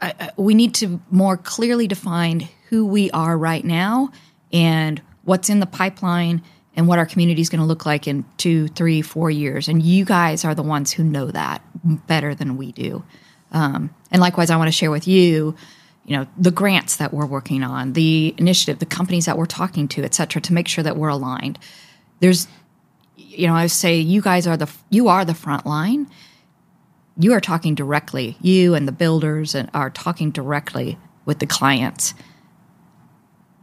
I, we need to more clearly define who we are right now and what's in the pipeline and what our community is going to look like in two, three, four years. And you guys are the ones who know that better than we do. Um, and likewise, I want to share with you, you know, the grants that we're working on, the initiative, the companies that we're talking to, et cetera, to make sure that we're aligned. There's, you know, I say you guys are the you are the front line. You are talking directly. You and the builders and are talking directly with the clients.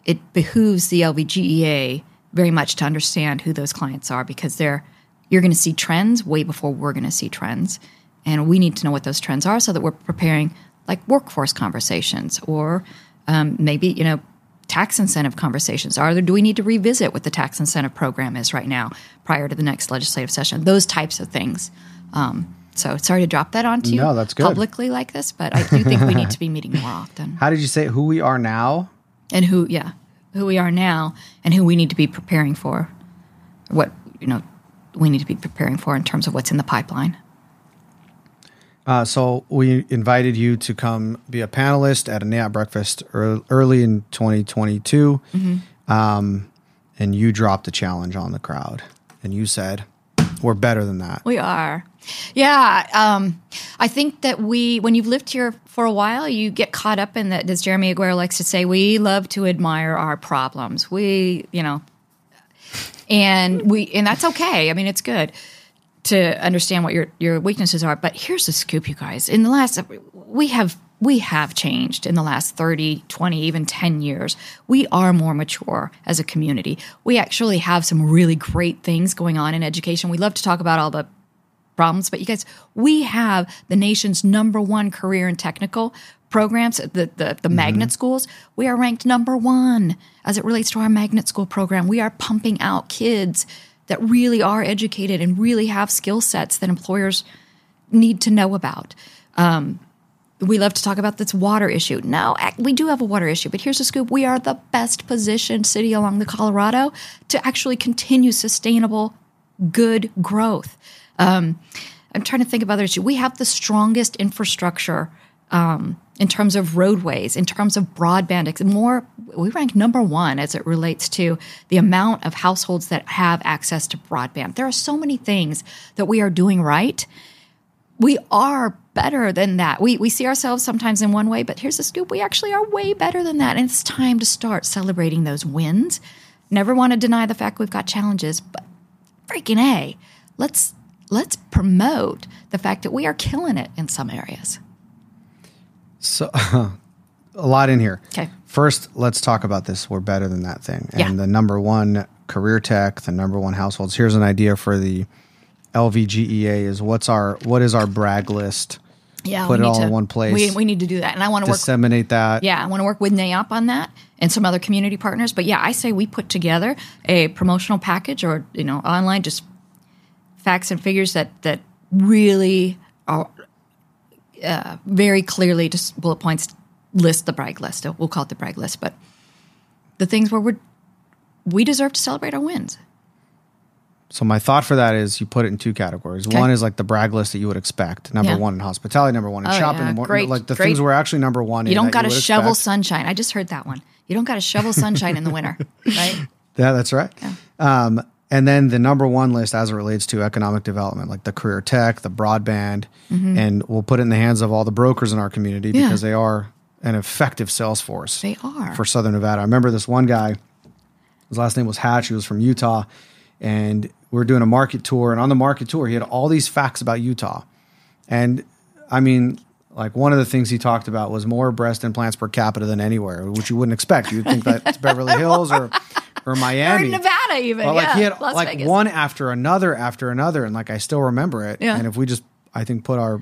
It behooves the LVGEA very much to understand who those clients are because they're you're going to see trends way before we're going to see trends and we need to know what those trends are so that we're preparing like workforce conversations or um, maybe you know tax incentive conversations are there do we need to revisit what the tax incentive program is right now prior to the next legislative session those types of things um, so sorry to drop that onto you No, that's good. publicly like this but i do think we need to be meeting more *laughs* often. How did you say who we are now? and who yeah who we are now and who we need to be preparing for. What you know we need to be preparing for in terms of what's in the pipeline. Uh, so we invited you to come be a panelist at a NAIOP breakfast early in 2022, um, and you dropped a challenge on the crowd, and you said, "We're better than that." we are yeah um, i think that we when you've lived here for a while you get caught up in that as jeremy aguero likes to say we love to admire our problems we you know and we and that's okay i mean it's good to understand what your your weaknesses are. But here's the scoop, you guys. In the last we have we have changed in the last 30, 20, even 10 years. We are more mature as a community. We actually have some really great things going on in education. We love to talk about all the problems, but you guys, we have the nation's number one career and technical programs, the, the, the magnet schools. We are ranked number one as it relates to our magnet school program. We are pumping out kids that really are educated and really have skill sets that employers need to know about. Um, we love to talk about this water issue. No, we do have a water issue, but here's the scoop. We are the best positioned city along the Colorado to actually continue sustainable, good growth. Um, I'm trying to think of other issues. We have the strongest infrastructure um, in terms of roadways, in terms of broadband. More, we rank number one as it relates to the amount of households that have access to broadband. There are so many things that we are doing right we are better than that. We we see ourselves sometimes in one way, but here's the scoop: we actually are way better than that, and it's time to start celebrating those wins. Never want to deny the fact we've got challenges, but freaking a, let's let's promote the fact that we are killing it in some areas. So *laughs* a lot in here. Okay. First, let's talk about this. We're better than that thing. And Yeah. the number one career tech, the number one households. Here's an idea for the LVGEA is what's our what is our brag list? Yeah, Put it all to, in one place. We, we need to do that, and I want to work Disseminate that. Yeah, I want to work with NAIOP on that and some other community partners. But yeah, I say we put together a promotional package or you know online just facts and figures that that really are uh, very clearly just bullet points list the brag list. We'll call it the brag list, but the things where we're we deserve to celebrate our wins. So my thought for that is you put it in two categories. Okay. One is like the brag list that you would expect. Number Yeah. one in hospitality, number one in Oh, shopping, yeah. Great, like the great. things we're actually number one. You don't got to shovel expect. sunshine. I just heard that one. You don't got to shovel sunshine in the winter, *laughs* right? Yeah, that's right. Um, and then the number one list as it relates to economic development, like the career tech, the broadband, and we'll put it in the hands of all the brokers in our community Mm-hmm. Yeah. because they are an effective sales force. They are. for Southern Nevada. I remember this one guy. His last name was Hatch. He was from Utah, and we were doing a market tour. And on the market tour, he had all these facts about Utah. And I mean, like one of the things he talked about was more breast implants per capita than anywhere, which you wouldn't expect. You'd think *laughs* that it's Beverly Hills or or *laughs* Miami. or Nevada, even. But like yeah, he had Las like Vegas. one after another after another, and like I still remember it. Yeah. And if we just, I think, put our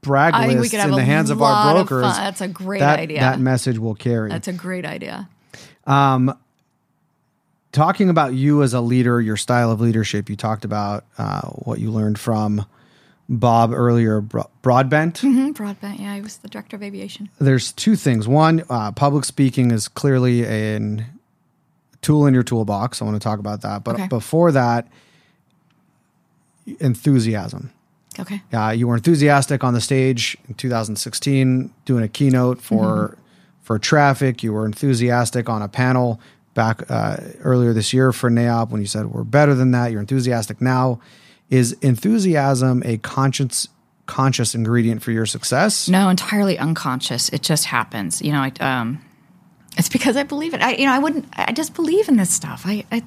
brag I lists in the hands of our of brokers, That's a great that, idea. That message will carry. That's a great idea. Um, talking about you as a leader, your style of leadership, you talked about uh, what you learned from Bob earlier, Bro- Broadbent. Hmm, Broadbent. Yeah, he was the director of aviation. There's two things. One, uh, public speaking is clearly a tool in your toolbox. I want to talk about that. But Okay. before that, enthusiasm. Okay. Uh, you were enthusiastic on the stage in 2016 doing a keynote for Mm-hmm. for traffic. You were enthusiastic on a panel back uh, earlier this year for NAIOP when you said we're better than that. You're enthusiastic now. Is enthusiasm a conscious conscious ingredient for your success? No, entirely unconscious. It just happens. You know, I, um, it's because I believe it. I, you know, I wouldn't. I just believe in this stuff. I, I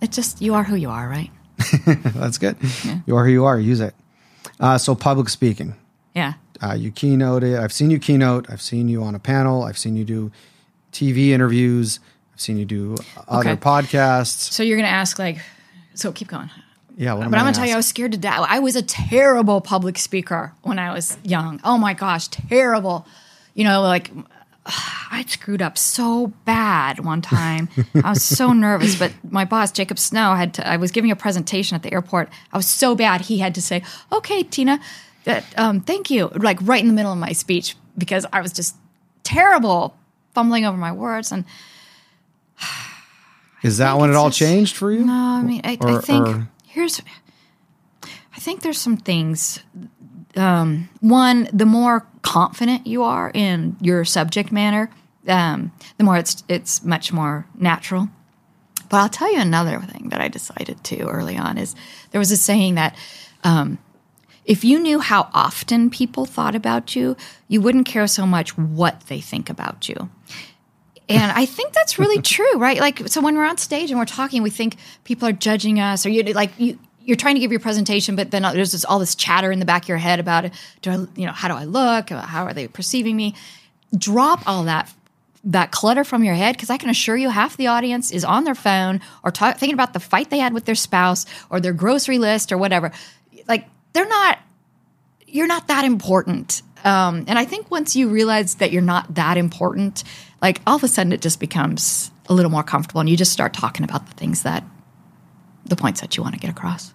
it just you are who you are, right? *laughs* That's good. Yeah. You are who you are. Use it. Uh, so public speaking. Yeah. Uh, you keynote it. I've seen you keynote. I've seen you on a panel. I've seen you do TV interviews. I've seen you do other okay. podcasts. So you're going to ask like, so keep going. Yeah, but I'm going to tell you, I was scared to death. I was a terrible public speaker when I was young. Oh my gosh, terrible. You know, like I screwed up so bad one time. I was so *laughs* nervous, but my boss, Jacob Snow, had to, I was giving a presentation at the airport. I was so bad, he had to say, okay, Tina, that, um, thank you, like right in the middle of my speech, because I was just terrible, fumbling over my words. And *sighs* is that when it all just, changed for you? No, I mean, I, or, I think or? here's, I think there's some things um, one, the more confident you are in your subject matter, um, the more it's it's much more natural. But I'll tell you another thing that I decided to early on is there was a saying that um, if you knew how often people thought about you, you wouldn't care so much what they think about you. And I think that's really *laughs* true, right? Like, so when we're on stage and we're talking, we think people are judging us, or you like you you're trying to give your presentation, but then there's all this chatter in the back of your head about. Do I, you know, how do I look? How are they perceiving me? Drop all that that clutter from your head because I can assure you half the audience is on their phone or talk, thinking about the fight they had with their spouse or their grocery list or whatever. Like they're not, you're not that important. Um, and I think once you realize that you're not that important, like all of a sudden it just becomes a little more comfortable and you just start talking about the things that the points that you want to get across.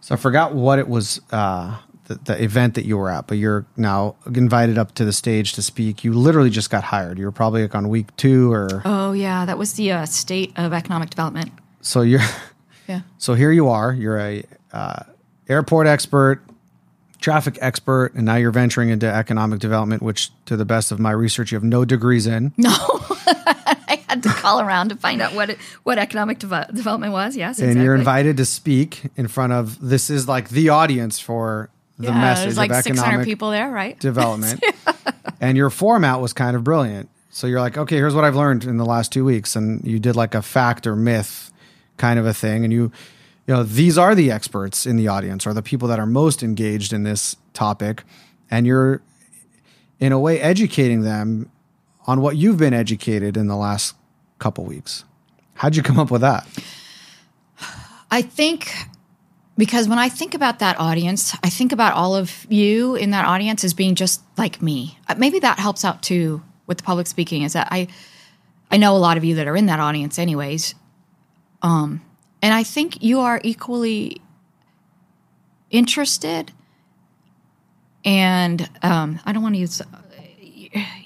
So I forgot what it was, uh, the, the, event that you were at, but you're now invited up to the stage to speak. You literally just got hired. You were probably like on week two or. Oh yeah, that was the uh, state of economic development. So you're. *laughs* Yeah. So here you are. You're a uh, airport expert, traffic expert, and now you're venturing into economic development, which, to the best of my research, you have no degrees in. No. *laughs* Had to call around to find out what it, what economic de- development was. Yes, and you're invited to speak in front of this is like the audience for the yeah, message there's like of economic people there, right? Development, *laughs* and your format was kind of brilliant. So you're like, okay, here's what I've learned in the last two weeks, and you did like a fact or myth kind of a thing, and you, you know, these are the experts in the audience, or the people that are most engaged in this topic, and you're in a way educating them on what you've been educated in the last couple weeks. How'd you come up with that? I think because when I think about that audience, I think about all of you in that audience as being just like me. Uh, maybe that helps out too with the public speaking. Is that I I know a lot of you that are in that audience, anyways. Um, and I think you are equally interested, and um, I don't want to use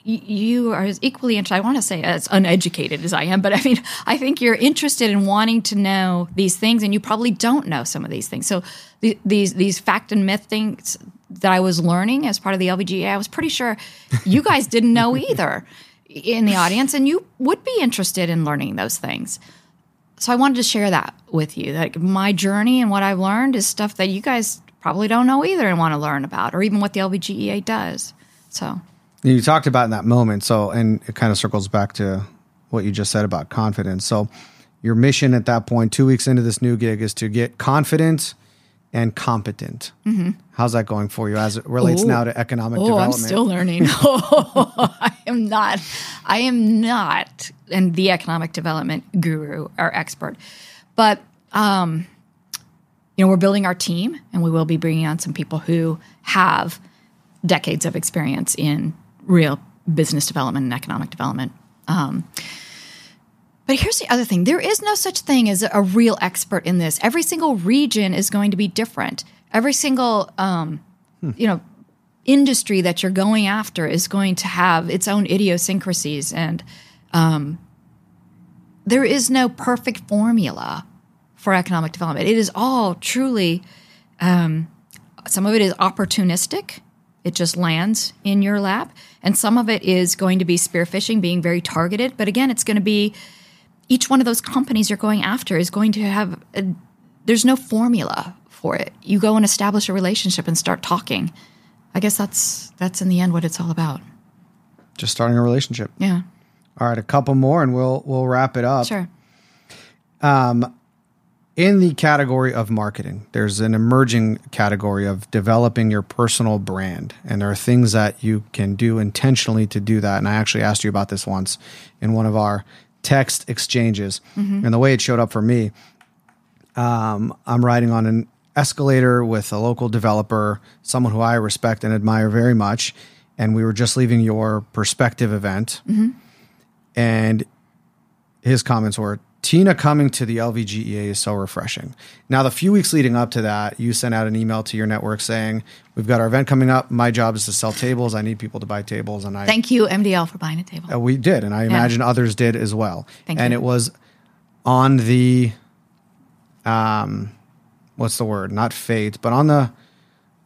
you are as equally interested. I want to say as uneducated as I am, but I mean, I think you're interested in wanting to know these things, and you probably don't know some of these things. So the, these these fact and myth things that I was learning as part of the LVGA, I was pretty sure you guys didn't know either in the audience, and you would be interested in learning those things. So I wanted to share that with you. That my journey and what I've learned is stuff that you guys probably don't know either and want to learn about, or even what the LVGEA does. So you talked about in that moment. So, and it kind of circles back to what you just said about confidence. So, your mission at that point, two weeks into this new gig, is to get confident and competent. Mm-hmm. How's that going for you as it relates Ooh. now to economic oh, development? I'm still learning. *laughs* I am not. I am not, and the economic development guru or expert, but um, you know, we're building our team, and we will be bringing on some people who have decades of experience in real business development and economic development. Um, but here's the other thing there is no such thing as a real expert in this. Every single region is going to be different. Every single, um, hmm. you know, industry that you're going after is going to have its own idiosyncrasies. And um, there is no perfect formula for economic development. It is all truly, um, some of it is opportunistic It just lands in your lap. And some of it is going to be spearfishing, being very targeted. But again, it's going to be each one of those companies you're going after is going to have, a, there's no formula for it. You go and establish a relationship and start talking. I guess that's that's in the end what it's all about. Just starting a relationship. Yeah. All right, a couple more and we'll we'll wrap it up. Sure. Um, in the category of marketing, there's an emerging category of developing your personal brand. And there are things that you can do intentionally to do that. And I actually asked you about this once in one of our text exchanges. And the way it showed up for me, um, I'm riding on an escalator with a local developer, someone who I respect and admire very much. And we were just leaving your perspective event. And his comments were Tina coming to the LVGEA is so refreshing. Now, the few weeks leading up to that, you sent out an email to your network saying, We've got our event coming up. My job is to sell tables. I need people to buy tables. And I, Thank you, MDL, for buying a table. uh, we did. And I imagine others did as well. Thank and you. it was on the, um, what's the word? Not fate, but on the,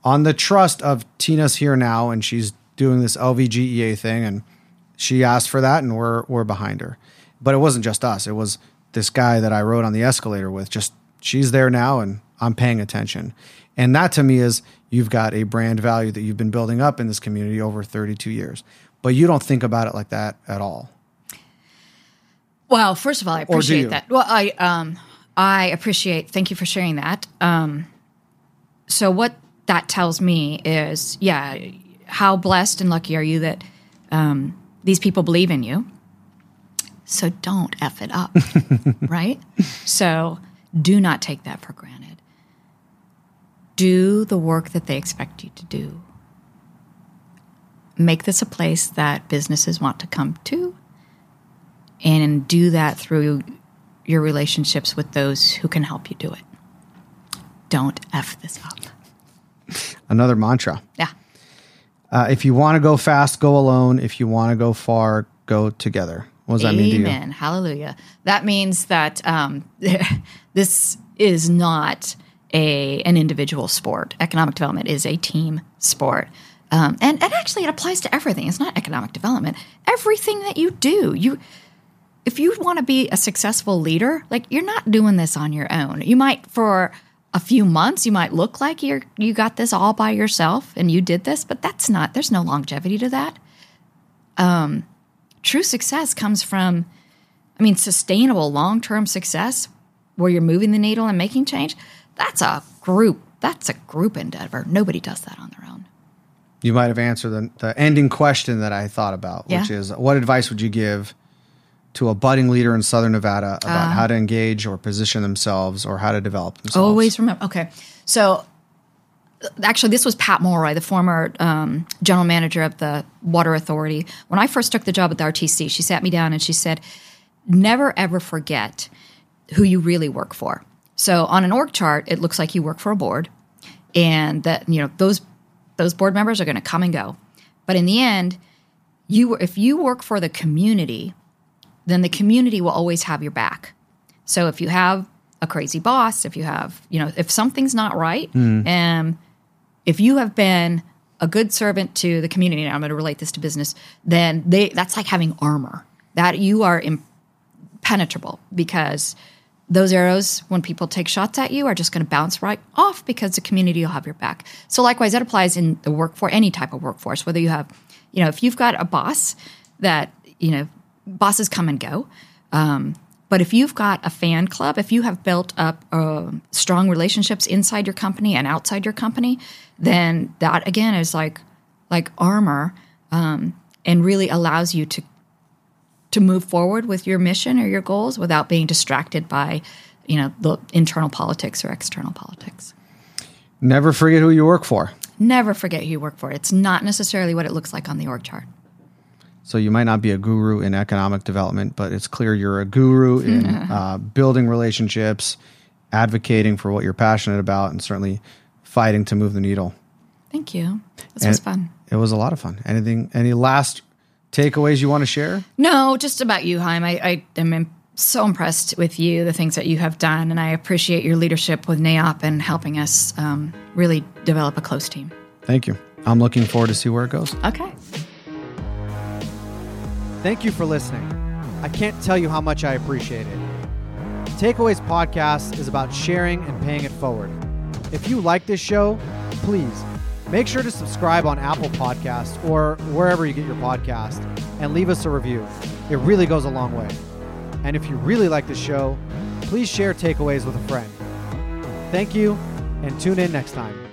on the trust of Tina's here now and she's doing this LVGEA thing and she asked for that and we're we're behind her. But it wasn't just us. It was this guy that I rode on the escalator with. Just she's there now and I'm paying attention. And that to me is you've got a brand value that you've been building up in this community over 32 years. But you don't think about it like that at all. Well, first of all, I appreciate that. Well, I um, I appreciate. Thank you for sharing that. Um, so what that tells me is, yeah, how blessed and lucky are you that um, these people believe in you. So don't f it up, *laughs* right? So do not take that for granted. Do the work that they expect you to do. Make this a place that businesses want to come to and do that through your relationships with those who can help you do it. Don't F this up. Another mantra. Yeah. Uh, if you want to go fast, go alone. If you want to go far, go together. What does that mean to you? Amen. Hallelujah. That means that um, *laughs* this is not a an individual sport. Economic development is a team sport. Um, and, and actually, it applies to everything. It's not economic development. Everything that you do, you if you want to be a successful leader, like you're not doing this on your own. You might for a few months, you might look like you're you got this all by yourself and you did this, but that's not. There's no longevity to that. Um, true success comes from, I mean, sustainable long term success where you're moving the needle and making change. That's a group. That's a group endeavor. Nobody does that on their own. You might have answered the, the ending question that I thought about, which is what advice would you give to a budding leader in Southern Nevada Uh. about how to engage or position themselves or how to develop themselves? Always remember. Okay, so actually, this was Pat Mulroy, the former um, general manager of the Water Authority. When I first took the job at the RTC, she sat me down and she said, "Never ever forget who you really work for." So on an org chart, it looks like you work for a board, and that you know those those board members are going to come and go, but in the end, you if you work for the community, then the community will always have your back. So if you have a crazy boss, if you have, you know, if something's not right, um, if you have been a good servant to the community, and I'm going to relate this to business, then they that's like having armor that you are impenetrable because those arrows, when people take shots at you, are just going to bounce right off because the community will have your back. So likewise, that applies in the workforce, any type of workforce, whether you have, you know, if you've got a boss that, you know, bosses come and go. Um, but if you've got a fan club, if you have built up uh, strong relationships inside your company and outside your company, then that again is like like armor um, and really allows you to to move forward with your mission or your goals without being distracted by you know the internal politics or external politics. Never forget who you work for. Never forget who you work for. It's not necessarily what it looks like on the org chart. So you might not be a guru in economic development, but it's clear you're a guru *laughs* in uh, building relationships, advocating for what you're passionate about, and certainly fighting to move the needle. Thank you. This was fun. It was a lot of fun. Anything? Any last takeaways you want to share? No, just about you, Haim. I, I am so impressed with you, the things that you have done, and I appreciate your leadership with NAIOP and helping us um, really develop a close team. Thank you. I'm looking forward to see where it goes. Okay. Thank you for listening. I can't tell you how much I appreciate it. Takeaways Podcast is about sharing and paying it forward. If you like this show, please make sure to subscribe on Apple Podcasts or wherever you get your podcast and leave us a review. It really goes a long way. And if you really like the show, please share takeaways with a friend. Thank you and tune in next time.